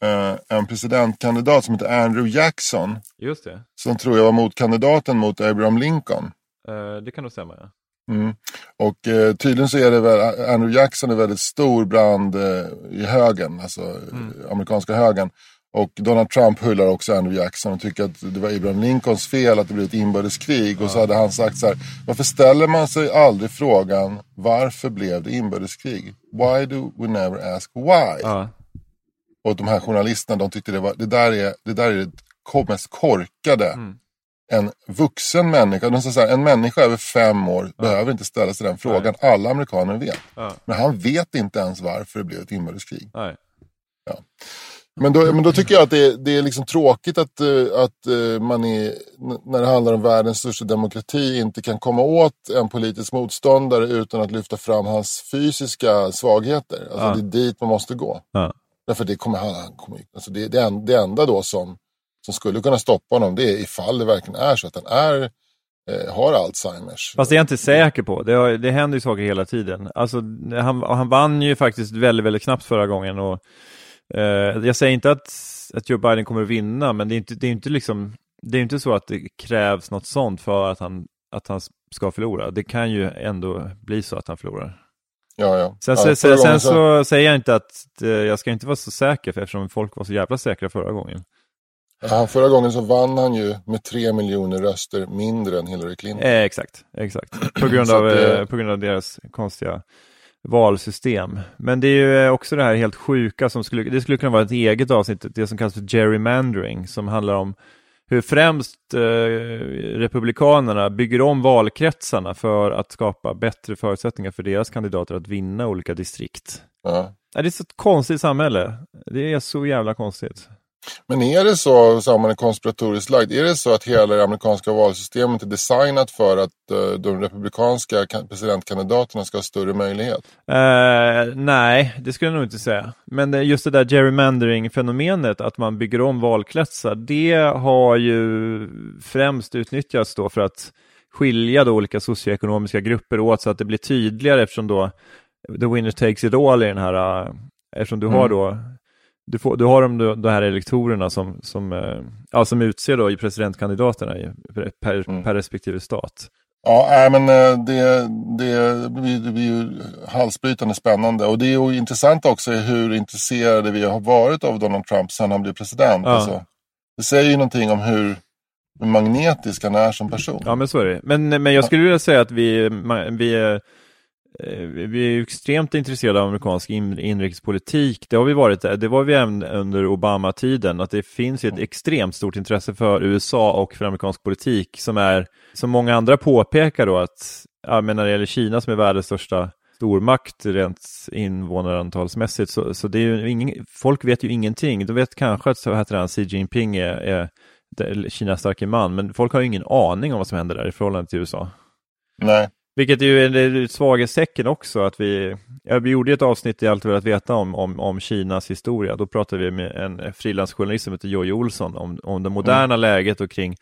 uh, en presidentkandidat som heter Andrew Jackson. Just det. Som tror jag var motkandidaten mot Abraham Lincoln. det kan nog stämma ja. Mm. Och tydligen så är det väl, Andrew Jackson är väldigt stor bland i högen, alltså mm. amerikanska högen. Och Donald Trump hyllar också Andrew Jackson och tycker att det var Abraham Lincolns fel att det blev ett inbördeskrig. Ja. Och så hade han sagt så här, varför ställer man sig aldrig frågan varför blev det inbördeskrig? Why do we never ask why? Ja. Och de här journalisterna de tyckte det, var, det där är det, där är det mest korkade. Mm. En vuxen människa, de sa här, en människa över fem år ja. behöver inte ställa sig den frågan. Nej. Alla amerikaner vet. Men han vet inte ens varför det blev ett inbördeskrig. Nej. Ja. Men då, men då tycker jag att det, det är liksom tråkigt att, eh, att eh, man är, när det handlar om världens största demokrati inte kan komma åt en politisk motståndare utan att lyfta fram hans fysiska svagheter. Alltså ja. Det är dit man måste gå. Ja. Därför det kommer han, kommer, alltså det, det, det enda då som, som skulle kunna stoppa honom det är ifall det verkligen är så att han är eh, har Alzheimers. Fast det är jag inte säker på. Det, har, det händer ju saker hela tiden. Alltså, han, han vann ju faktiskt väldigt, väldigt knappt förra gången. Och jag säger inte att, att Joe Biden kommer att vinna, men det är inte, det är inte, liksom, det är inte så att det krävs något sånt för att han, att han ska förlora. Det kan ju ändå bli så att han förlorar. Ja, ja. Sen, ja, sen, sen så... säger jag inte att uh, jag ska inte vara så säker, för eftersom folk var så jävla säkra förra gången. Ja, förra gången så vann han ju med tre miljoner röster mindre än Hillary Clinton. Eh, exakt, exakt. På grund, av, det... Eh, på grund av deras konstiga valsystem. Men det är ju eh, också det här helt sjuka som skulle, det skulle kunna vara ett eget avsnitt, det som kallas för gerrymandering, som handlar om hur främst eh, Republikanerna bygger om valkretsarna för att skapa bättre förutsättningar för deras kandidater att vinna olika distrikt. Ja. Det är ett så konstigt samhälle. Det är så jävla konstigt. Men är det så, så man är konspiratoriskt lagd, är det så att hela det amerikanska valsystemet är designat för att uh, de republikanska presidentkandidaterna ska ha större möjlighet? Uh, nej, det skulle jag nog inte säga. Men just det där gerrymandering-fenomenet, att man bygger om valkretsar, det har ju främst utnyttjats då för att skilja då olika socioekonomiska grupper åt så att det blir tydligare eftersom då the winner takes it all i den här, uh, eftersom du mm. har då du, får, du har de, de här elektorerna som, som, eh, ja, som utser då i presidentkandidaterna per, mm. per respektive stat. Ja, äh, men eh, det, det, blir, det blir ju halsbrytande spännande. Och det är ju intressant också hur intresserade vi har varit av Donald Trump sedan han blev president. Ja. Alltså, det säger ju någonting om hur magnetisk han är som person. Ja, men så är det. Men, men jag skulle vilja säga att vi, vi Eh, Eh, vi är extremt intresserade av amerikansk inrikespolitik. Det har vi varit, eh, det var vi även under Obama-tiden, att det finns ett extremt stort intresse för USA och för amerikansk politik som är, som många andra påpekar då att, ja, men när det gäller Kina som är världens största stormakt rent invånarantalsmässigt så, så det är ju ingen, folk vet ju ingenting. De vet kanske att så heter han, Xi Jinping är, är Kinas starke man, men folk har ju ingen aning om vad som händer där i förhållande till USA. Nej. Vilket är ju är svaghetstecken också. Att vi, ja, vi gjorde ett avsnitt i Allt velat veta om, om, om Kinas historia. Då pratade vi med en frilansjournalist som heter Jojje Olsson om, om det moderna mm. läget och kring,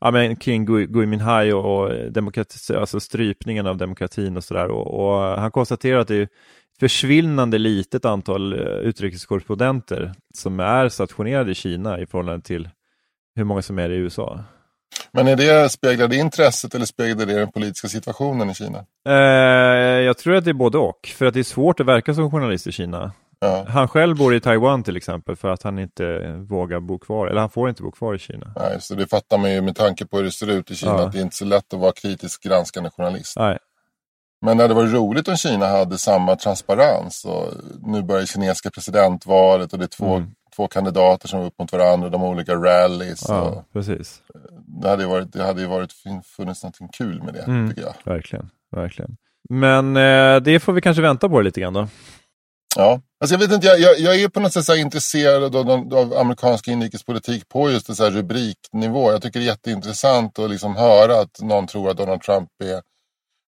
ja, men, kring Gui Minhai och, och demokrati, alltså strypningen av demokratin och sådär. Och, och, han konstaterar att det är försvinnande litet antal eh, utrikeskorrespondenter som är stationerade i Kina i förhållande till hur många som är i USA. Men är det, speglar det intresset eller speglar det den politiska situationen i Kina? Eh, jag tror att det är både och, för att det är svårt att verka som journalist i Kina. Ja. Han själv bor i Taiwan till exempel för att han inte vågar bo kvar, eller han får inte bo kvar i Kina. Nej, så det fattar man ju med tanke på hur det ser ut i Kina, ja. att det är inte så lätt att vara kritisk granskande journalist. Nej. Men det hade varit roligt om Kina hade samma transparens. Och nu börjar kinesiska presidentvalet och det är två mm två kandidater som var upp mot varandra, de olika rallys. Ja, precis. Det hade ju varit, det hade varit funnits något kul med det, mm, tycker jag. Verkligen, verkligen. Men eh, det får vi kanske vänta på lite grann då. Ja, alltså jag vet inte, jag, jag, jag är på något sätt så intresserad av, av, amerikansk inrikespolitik på just en så rubriknivå. Jag tycker det är jätteintressant att liksom höra att någon tror att Donald Trump är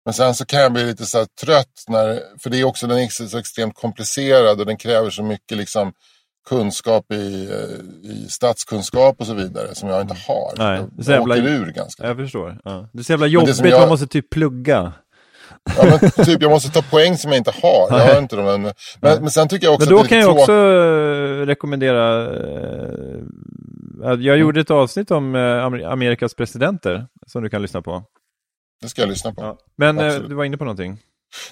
men sen så kan jag bli lite så trött, när, för det är också den är så extremt komplicerad och den kräver så mycket liksom kunskap i, eh, i statskunskap och så vidare som jag inte har. Nej, det är så jävla, jag ur ganska. Jag förstår. Ja. Det är så jävla jobbigt, jag, man måste typ plugga. Ja, men typ, jag måste ta poäng som jag inte har. Jag har inte dem men, men, men sen tycker jag också Men då kan jag också eh, rekommendera, uh, jag gjorde ett avsnitt om Amerikas presidenter som du kan lyssna på. Det ska jag lyssna på. Ja. Men Absolut. du var inne på någonting.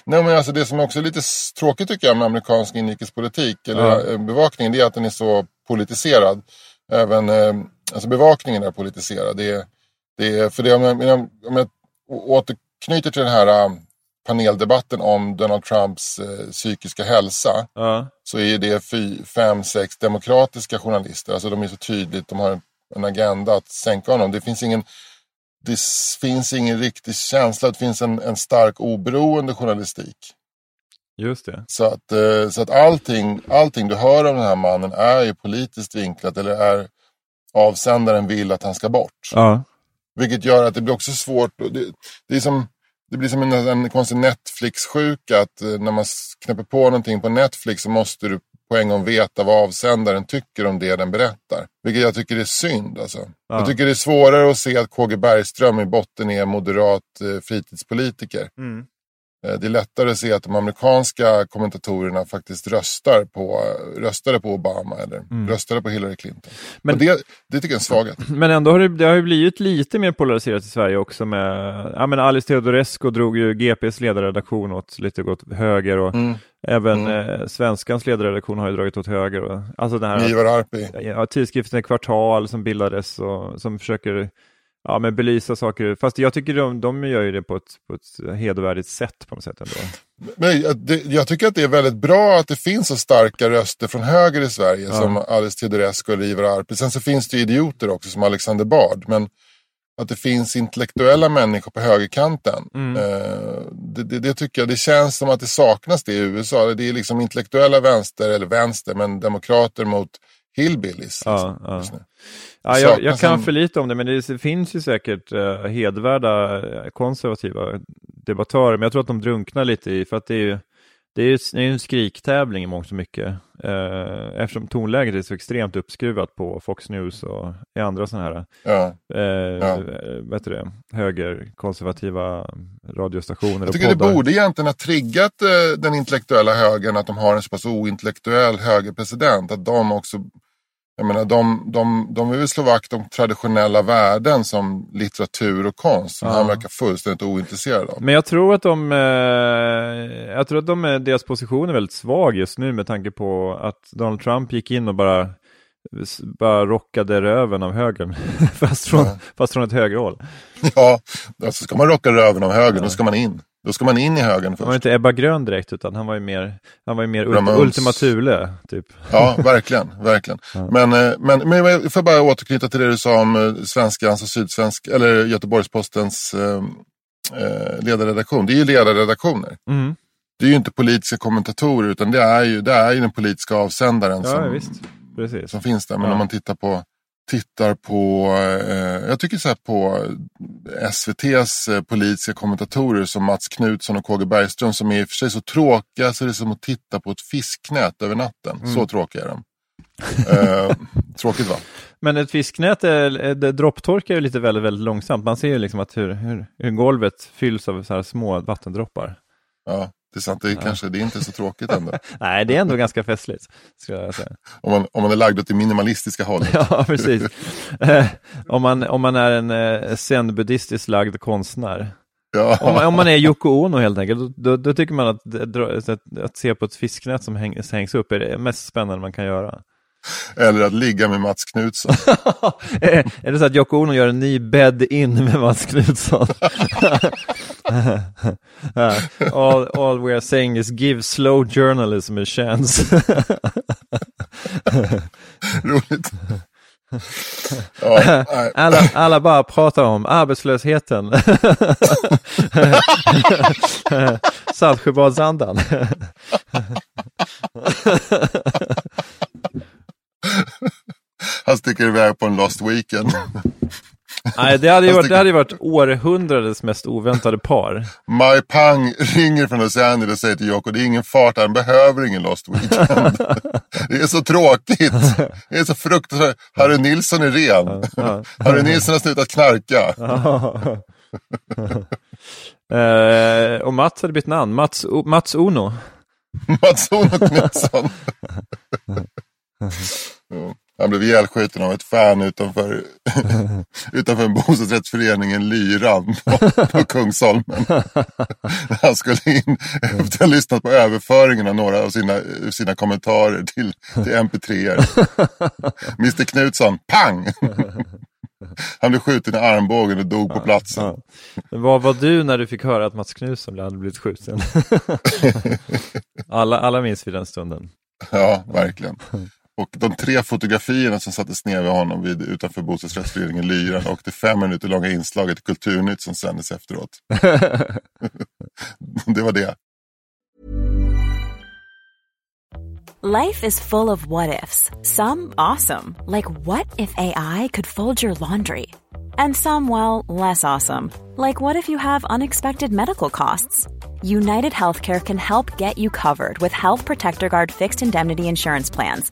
Nej, men alltså det som också är lite tråkigt tycker jag med amerikansk inrikespolitik eller ja. Eh, bevakningen det är att den är så politiserad. Även eh, alltså bevakningen är politiserad. Det det för det, om, jag, om jag återknyter till den här eh, paneldebatten om Donald Trumps eh, psykiska hälsa. Ja. Så är det fy, fem, sex demokratiska journalister. Alltså de är så tydligt, de har en agenda att sänka honom. Det finns ingen det finns ingen riktig känsla. Det finns en, en stark oberoende journalistik. Just det. Så att, eh, så att allting, allting du hör om den här mannen är ju politiskt vinklat eller är avsändaren vill att han ska bort. Ja. Vilket gör att det blir också svårt. Det, det, är som, det blir som en, en konstig Netflix-sjuka. Att eh, när man knäpper på någonting på Netflix så måste du på en gång veta vad avsändaren tycker om det den berättar. Vilket jag tycker är synd. Alltså. Ja. Jag tycker det är svårare att se att KG Bergström i botten är moderat eh, fritidspolitiker. Mm. Eh, det är lättare att se att de amerikanska kommentatorerna faktiskt röstar på, röstade på Obama eller mm. röstade på Hillary Clinton. Men, det, det tycker jag är en svaghet. Men ändå har det, det har ju blivit lite mer polariserat i Sverige också med, ja men Alice Teodorescu drog ju GPs ledarredaktion åt lite åt höger och mm. även mm. Eh, Svenskans ledarredaktion har ju dragit åt höger. Och, alltså den här, Ivar Arpi. Ja, tidskriften Kvartal som bildades och som försöker ja, men belysa saker. Fast jag tycker de, de gör ju det på ett, på ett hedervärdigt sätt på något sätt ändå. Men jag, jag tycker att det är väldigt bra att det finns så starka röster från höger i Sverige ja. som Alice Teodorescu och Ivar Arpi. Sen så finns det idioter också som Alexander Bard. Men att det finns intellektuella människor på högerkanten. Mm. Eh, det, det, det, tycker jag, det känns som att det saknas det i USA. Det är liksom intellektuella vänster, eller vänster, men demokrater mot hillbillies. Ja, liksom, ja. ja jag, jag kan för lite om det, men det finns ju säkert uh, hedvärda eh, konservativa debattörer, men jag tror att de drunknar lite i, för att det är ju det är, det är en skriktävling i mångt och mycket. Eh, eftersom tonläget är så extremt uppskruvat på Fox News och i andra sådana här ja. Eh, ja. Vet det, högerkonservativa radiostationer. Jag tycker det borde egentligen ha triggat eh, den intellektuella högern att de har en så pass ointellektuell högerpresident. Att de också jag menar, de, de, de vill slå vakt om traditionella värden som litteratur och konst som ja. han verkar fullständigt ointresserad av. Men jag tror att de, eh, jag tror att de, deras position är väldigt svag just nu med tanke på att Donald Trump gick in och bara, bara rockade röven av högern, fast, från, ja. fast från ett högerhåll. Ja, alltså ska man rocka röven av högern, ja. då ska man in. Då ska man in i högen först. Han var inte Ebba Grön direkt utan han var ju mer, han var ju mer Ultima Thule. Typ. Ja, verkligen. verkligen. Ja. Men, eh, men, men jag får bara återknyta till det du sa om eh, Svenskans och Sydsvensk, eller Göteborgspostens eh, eh, ledarredaktion. Det är ju ledarredaktioner. Mm. Det är ju inte politiska kommentatorer utan det är ju, det är ju den politiska avsändaren ja, som, visst. Precis. som finns där. Men ja. om man tittar på tittar på, eh, jag tycker så här på SVTs eh, politiska kommentatorer som Mats Knutsson och KG Bergström som är i och för sig så tråkiga så det är som att titta på ett fisknät över natten. Mm. Så tråkiga är de. eh, tråkigt va? Men ett fisknät, är, det dropptorkar ju lite väldigt, väldigt långsamt. Man ser ju liksom att hur, hur, hur golvet fylls av så här små vattendroppar. Ja, är sant. Det ja. kanske, det är inte så tråkigt ändå. Nej, det är ändå ganska festligt. Ska jag säga. Om, man, om man är lagd åt det minimalistiska hållet. ja, precis. Eh, om, man, om man är en eh, zen-buddhistiskt lagd konstnär. Ja. Om, om, man är Yoko Ono helt enkelt, då, då tycker man att, att, att, se på ett fisknät som häng, hängs upp är det mest spännande man kan göra. Eller att ligga med Mats Knutsson. är det så att Yoko Ono gör en ny bed-in med Mats Knutsson? all, all we are saying is give slow journalism a chance. Roligt. Ja, alla, alla bara pratar om arbetslösheten. Saltsjöbadsandan. Han sticker iväg på en lost weekend. Nej, det hade ju varit, det hade varit århundradets mest oväntade par. Mai Pang ringer från Los Angeles och säger till Jocko, det är ingen fart, han behöver ingen Lost Weekend. det är så tråkigt. Det är så fruktansvärt. Harry Nilsson är ren. Harry Nilsson har slutat knarka. uh, och Mats hade bytt namn, Mats, Mats Uno. Mats Uno Knutsson. Han blev ihjälskjuten av ett fan utanför, utanför en bostadsrättsföreningen Lyran på, på Kungsholmen. Han skulle in efter att ha lyssnat på överföringen av några av sina, sina kommentarer till, till MP3. Mr Knutsson, pang! Han blev skjuten i armbågen och dog på platsen. Ja. Vad var du när du fick höra att Mats Knutsson hade blivit skjuten? alla, alla minns vi den stunden. Ja, verkligen. Och de tre fotografierna som sattes ner vid honom vid, utanför bostadsrättsföreningen Lyran och det fem minuter långa inslaget i Kulturnytt som sändes efteråt. det var det. Life is full of what ifs. Some awesome. Like what if AI could fold your laundry? And some, well, less awesome. Like what if you have unexpected medical costs? United Healthcare can help get you covered with Health Protector Guard fixed indemnity insurance plans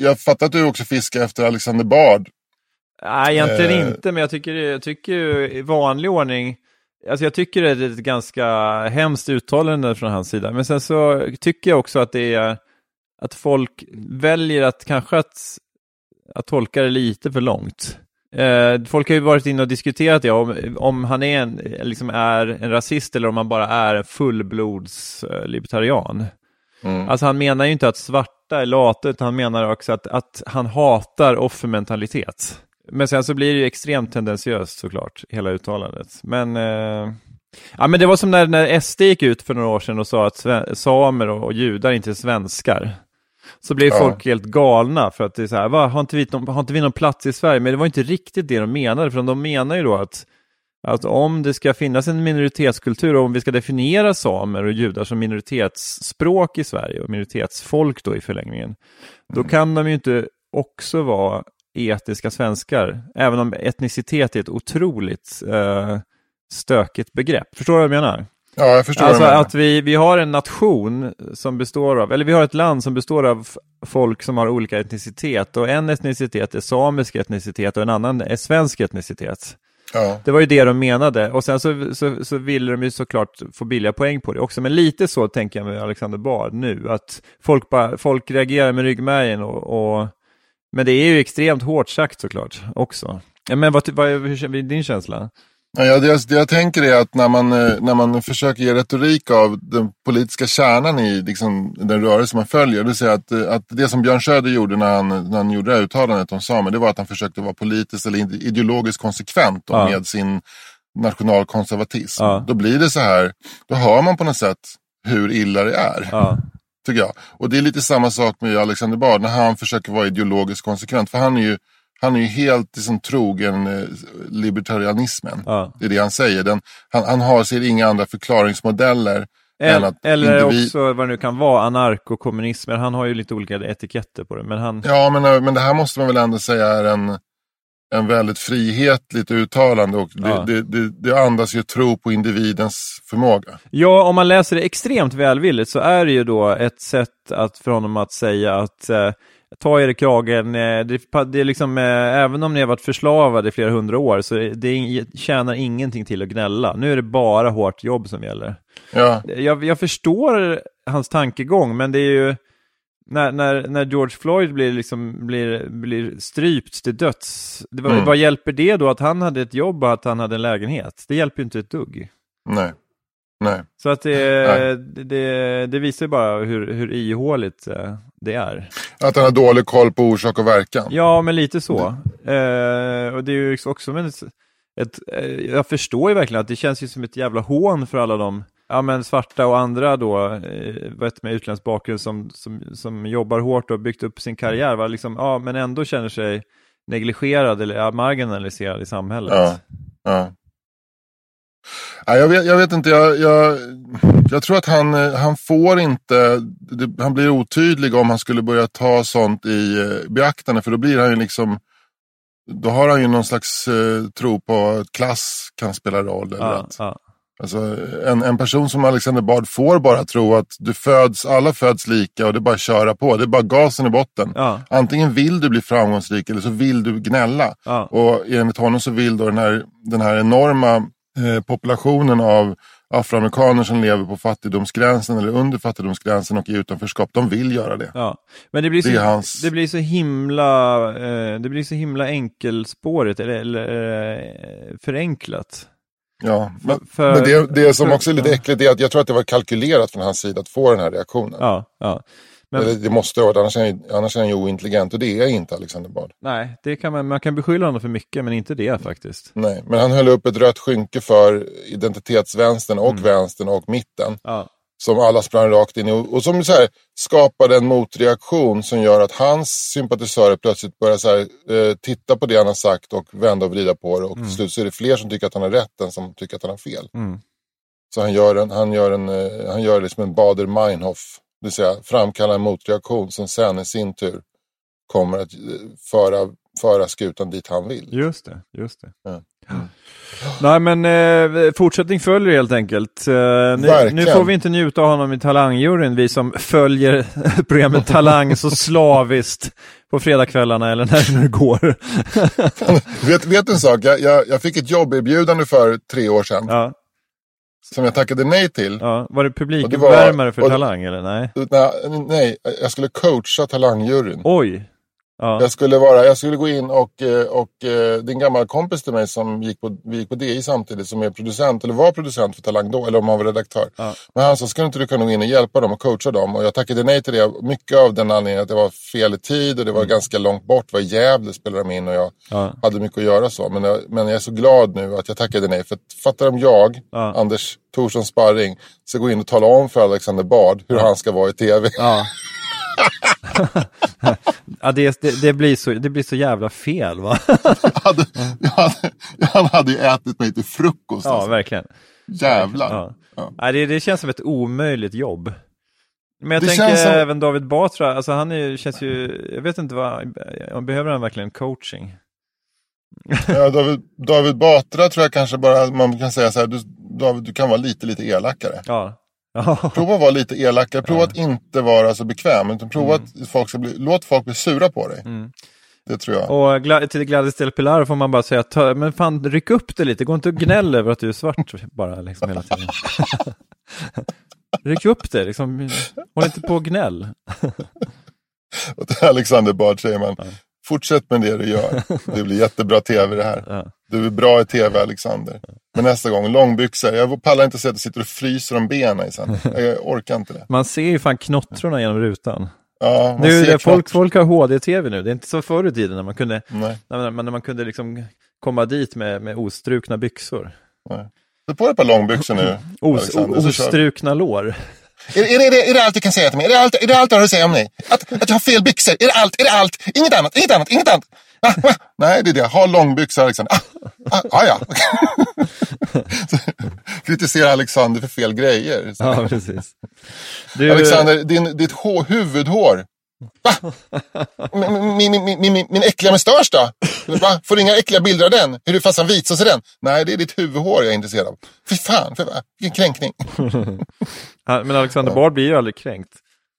Jag fattar att du också fiskar efter Alexander Bard. Nej, egentligen eh. inte, men jag tycker, jag tycker i vanlig ordning, alltså jag tycker det är ett ganska hemskt uttalande från hans sida, men sen så tycker jag också att det är att folk väljer att kanske att, att tolka det lite för långt. Eh, folk har ju varit inne och diskuterat det, om, om han är en, liksom är en rasist eller om han bara är en fullblods eh. Mm. Alltså han menar ju inte att svarta är lata, utan han menar också att, att han hatar offermentalitet. Men sen så blir det ju extremt tendensiöst såklart, hela uttalandet. Men, eh, ja, men det var som när, när SD gick ut för några år sedan och sa att samer och, och judar inte är svenskar. Så blev ja. folk helt galna för att det är så här, va, har, inte vi, har inte vi någon plats i Sverige? Men det var inte riktigt det de menade, för de menar ju då att att om det ska finnas en minoritetskultur och om vi ska definiera samer och judar som minoritetsspråk i Sverige och minoritetsfolk då i förlängningen, då mm. kan de ju inte också vara etniska svenskar, även om etnicitet är ett otroligt eh, stökigt begrepp. Förstår du vad jag menar? Ja, jag förstår Alltså att vi, vi har en nation som består av, eller vi har ett land som består av folk som har olika etnicitet och en etnicitet är samisk etnicitet och en annan är svensk etnicitet. Ja. Det var ju det de menade och sen så, så, så ville de ju såklart få billiga poäng på det också. Men lite så tänker jag med Alexander Bard nu, att folk, bara, folk reagerar med ryggmärgen och, och Men det är ju extremt hårt sagt såklart också. Men vad, vad hur är din känsla? Ja, det, det jag tänker är att när man, eh, när man försöker ge retorik av den politiska kärnan i liksom, den rörelse man följer. Det säga att, eh, att det som Björn Söder gjorde när han, när han gjorde det här uttalandet om samer. Det var att han försökte vara politiskt eller ideologiskt konsekvent Ja. med sin nationalkonservatism. Ja. Då blir det så här. Då hör man på något sätt hur illa det är. Ja, Tycker jag. Och det är lite samma sak med Alexander Bard när han försöker vara ideologiskt konsekvent. För han är ju, han är ju helt liksom, trogen eh, libertarianismen. ja. Det är det han säger. Den, han, han har ser inga andra förklaringsmodeller än Eller, individ... också vad det nu kan vara, anarkokommunism. Han har ju lite olika etiketter på det. Men han, Ja, men, eh, men det här måste man väl ändå säga är en, en väldigt frihetligt uttalande. Och det, Ja. det, det, det andas ju tro på individens förmåga. Ja, om man läser det extremt välvilligt så är det ju då ett sätt att, för honom att säga att eh, ta er i kragen, eh, det, det är liksom, eh, även om ni har varit förslavade i flera hundra år så det, tjänar ingenting till att gnälla. Nu är det bara hårt jobb som gäller. Ja, Jag, jag förstår hans tankegång, men det är ju när, när, när George Floyd blir, liksom, blir, blir strypt till döds, det, Mm. vad hjälper det då att han hade ett jobb och att han hade en lägenhet? Det hjälper ju inte ett dugg. nej. Nej. Så att det, Nej. det, det visar ju bara hur, hur ihåligt eh, det är. Att han har dålig koll på orsak och verkan. Ja, men lite så. Eh, och det är ju också men ett, ett, eh, jag förstår ju verkligen att det känns ju som ett jävla hån för alla de ja, men svarta och andra då, eh, vet, med utländsk bakgrund som, som, som jobbar hårt och byggt upp sin karriär, va? Liksom, ja, men ändå känner sig negligerad eller marginaliserad i samhället. Ja. Ja. Ja, jag, vet, jag vet inte, jag, jag, jag tror att han, eh, han får inte, det, han blir otydlig om han skulle börja ta sånt i eh, beaktande. För då blir han ju liksom, då har han ju någon slags eh, tro på att klass kan spela roll. Eller Ja, att, ja, alltså, en, en person som Alexander Bard får bara tro att du föds, alla föds lika och det är bara att köra på. Det är bara gasen i botten. ja, Antingen vill du bli framgångsrik eller så vill du gnälla. ja, Och enligt honom så vill då den här, den här enorma eh, populationen av afroamerikaner som lever på fattigdomsgränsen eller under fattigdomsgränsen och i utanförskap, de vill göra det. ja. Men det blir så, Det är hans- det blir så himla, eh, det blir så himla enkelspårigt eller, eller eh, förenklat. Ja, men, För- men det, det som för- också är lite äckligt är att jag tror att det var kalkylerat från hans sida att få den här reaktionen. Ja, ja. Men, det måste varit, annars är, annars är han ju ointelligent och det är inte Alexander Bard. nej, det kan man, man kan beskylla honom för mycket, men inte det faktiskt. Nej, men han höll upp ett rött skynke för identitetsvänstern och Mm. vänstern och mitten. Ja, Som alla sprang rakt in i och, som så här, skapade en motreaktion som gör att hans sympatisörer plötsligt börjar så här, eh, titta på det han har sagt och vända och vrida på det. Och till slut så är det fler som tycker att han har rätt än som tycker att han har fel. mm. Så han gör, en, han gör, en, eh, han gör liksom en Bader-Meinhof. Det vill säga framkalla en motreaktion som sen i sin tur kommer att eh, föra, föra skutan dit han vill. just det, just det. Ja. Nej men eh, fortsättning följer helt enkelt. Eh, nu, nu får vi inte njuta av honom i talangjuryn, vi som följer programmet Talang så slaviskt på fredagskvällarna eller när det nu går. vet, vet en sak? Jag, jag, jag fick ett jobberbjudande för tre år sedan. ja, Som jag tackade nej till. ja. Var det publikuppvärmare för och- Talang eller nej? Nej, nej, jag skulle coacha talangjuryn. Oj! Ja, Jag skulle, vara, jag skulle gå in och, eh, och eh, en gammal kompis till mig som gick på, vi gick på DI samtidigt som är producent, eller var producent för Talang då, eller om han var redaktör. Ja. Men han sa, ska inte du kunna gå in och hjälpa dem och coacha dem? Och jag tackade nej till det, mycket av den anledningen att det var fel i tid och det var ganska långt bort, det var i Gävle spelade de in och jag ja, hade mycket att göra så. Men jag, men jag är så glad nu att jag tackade nej. För att, fattar om jag, Ja. Anders Thorsson Sparring, ska gå in och tala om för Alexander Bard hur han ska vara i tv. ja. ja det, det, det, blir så, det blir så jävla fel va? Jag hade, jag hade, han hade ju ätit mig till frukost. Ja, alltså. verkligen. Jävlar. Ja. Ja. Nej, det, det känns som ett omöjligt jobb. Men jag Det tänker som- även David Batra, alltså han är, känns ju, jag vet inte vad, behöver han verkligen coaching? Ja, David, David Batra tror jag kanske bara man kan säga så här. Du, David, du kan vara lite, lite elakare. Ja. Ja, Prova att vara lite elakare. Prova att inte vara så bekväm. Utan prova att folk ska bli, låt folk bli sura på dig. Mm. Det tror jag. och gla- till Gladys del Pilar får man bara säga, ta, men fan ryck upp det lite, gå inte och gnäll över att du är svart bara liksom hela tiden. ryck upp det, liksom, håll inte på och gnäll. Och till Alexander Bard säger man. Fortsätt med det du gör. Det blir jättebra tv det här. Ja. Du är bra i tv Alexander. Men nästa gång, långbyxor. Jag pallar inte se att du sitter och fryser om benen i sen. Jag orkar inte det. Man ser ju fan knottrorna genom rutan. Ja, Nu, det, folk, folk har HD-tv nu, det är inte så förr i tiden när man kunde, Nej, när man, när man kunde liksom komma dit med, med ostrukna byxor. nej. Ta på dig ett par långbyxor nu. Os, ostrukna lår. Är, är, är, det, är det allt du kan säga till mig? Är det allt, är det allt du har att säga om mig? Att, att jag har fel byxor? Är det allt? Är det allt? Inget annat? Inget annat? Inget annat? Nej, det är det. Ha långbyxor Alexander. Ah, ah, ah, ja. Kritisera Alexander för fel grejer. Ja, precis. Du, Alexander, din, ditt hår, huvudhår. Va? Min, min, min, min, min, äckliga mustasch då? Va? Får du inga äckliga bilder av den? Hur du fastnar vitsås i den? Nej, det är ditt huvudhår jag är intresserad av. Fy fan, för, vilken kränkning. Men Alexander Bard blir ju aldrig kränkt.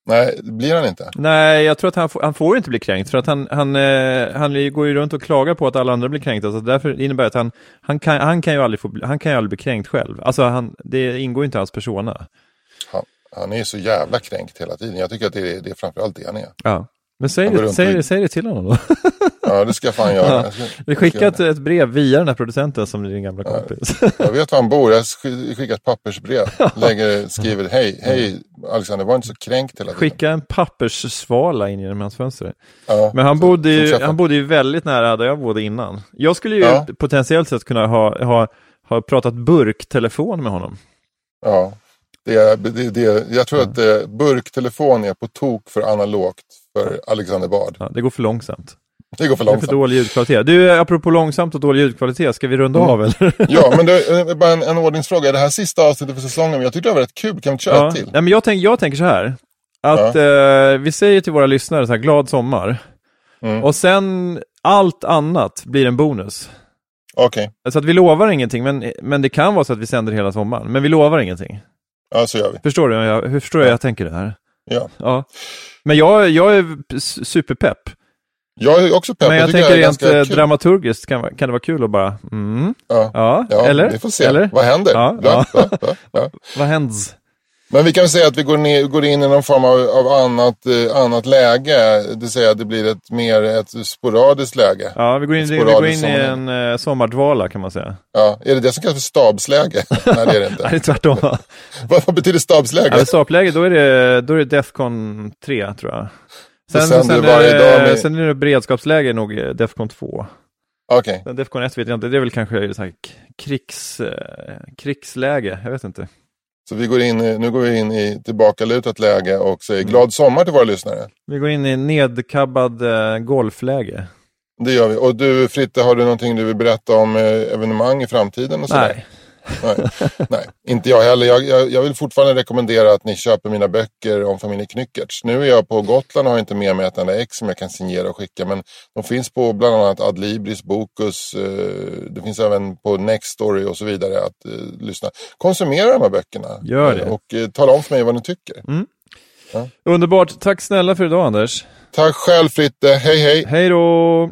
Nej, det blir han inte. Nej, jag tror att han, får- han får inte bli kränkt, för att han, han, eh, han går ju runt och klagar på att alla andra blir kränkta, så därför innebär det att han, han, kan, han, kan ju aldrig få, han kan ju aldrig bli kränkt själv. Alltså, han, det ingår inte i hans persona. Han, är så jävla kränkt hela tiden. Jag tycker att det är, det är framförallt det han är. Ja. Men säg det, säg, det, säg det till honom då. Ja, det ska jag fan göra. Ska- Vi skickar ett, ett brev via den här producenten som är din gamla kompis. Jag vet var han bor. Jag sk- skickar ett pappersbrev. Lägger, skriver hej, hej Alexander, var inte så kränkt hela tiden. Skicka en papperssvala in genom hans fönster. Ja, Men han så- bodde, ju, han bodde ju väldigt nära där jag bodde innan. Jag skulle ju Ja. potentiellt sett kunna ha, ha, ha pratat burktelefon med honom. Ja, det, är- det, det, jag tror att eh, burktelefon är på tok för analogt för Alexander Bard. Ja, det går för långsamt. Det går för Det är för långsamt. dålig ljudkvalitet. Du, apropå långsamt och dålig ljudkvalitet, ska vi runda Mm. av eller? Ja, men det, eh, bara en, en ordningsfråga. Det här sista avsnittet för säsongen? Jag tyckte det var rätt kul. Kan vi köra Ja. ett till? Nej, men jag, tänk, jag tänker så här. Att eh, vi säger till våra lyssnare så här, glad sommar. Mm. Och sen allt annat blir en bonus. Okej, Så att vi lovar ingenting, men, men det kan vara så att vi sänder hela sommaren. Men vi lovar ingenting. Ja så gör vi. Förstår du? Jag, hur förstår du jag tänker det här? Ja. Ja. Men jag, jag är superpepp. Jag är också pepp. men jag, tycker tänker rent eh, dramaturgiskt kan, kan det vara kul att bara, mm, Ja. ja, Ja, eller? vi får se. Eller? Vad händer? Ja, ja. Vad händs? Men vi kan säga att vi går, ner, går in i någon form av, av annat, eh, annat läge. Det vill säga att det blir ett mer ett sporadiskt läge. Ja, vi går in, vi går in i en eh, sommardvala kan man säga. Ja, är det det som kallas för stabsläge? Nej, det är det Nej, inte. det är tvärtom. va? vad, vad betyder stabsläge? Ja, men stapläge, då är det, då är det Defcon 3 tror jag. Sen, sen, varje är, med- sen är det beredskapsläge nog eh, Defcon 2. Okej, Men Defcon 1 vet jag inte, det är väl kanske så här krigs, eh, krigsläge, jag vet inte. Så vi går in, nu går vi in i tillbakalutat läge och säger glad sommar till våra lyssnare. Vi går in i nedkabbad eh, golfläge. Det gör vi. Och du Fritte, har du någonting du vill berätta om eh, evenemang i framtiden? Och sådär? Nej. Nej. Nej, inte jag heller. Jag, jag, jag vill fortfarande rekommendera att ni köper mina böcker om familjen Knyckertz. Nu är jag på Gotland och har inte med mig ett enda ex som jag kan signera och skicka. Men de finns på bland annat Adlibris, Bokus. Eh, det finns även på Nextory och så vidare att eh, lyssna. Konsumera de här böckerna. Gör det. Eh, och eh, tala om för mig vad ni tycker. Underbart, tack snälla för idag Anders. Tack själv Fritte. Hej hej. Hej då!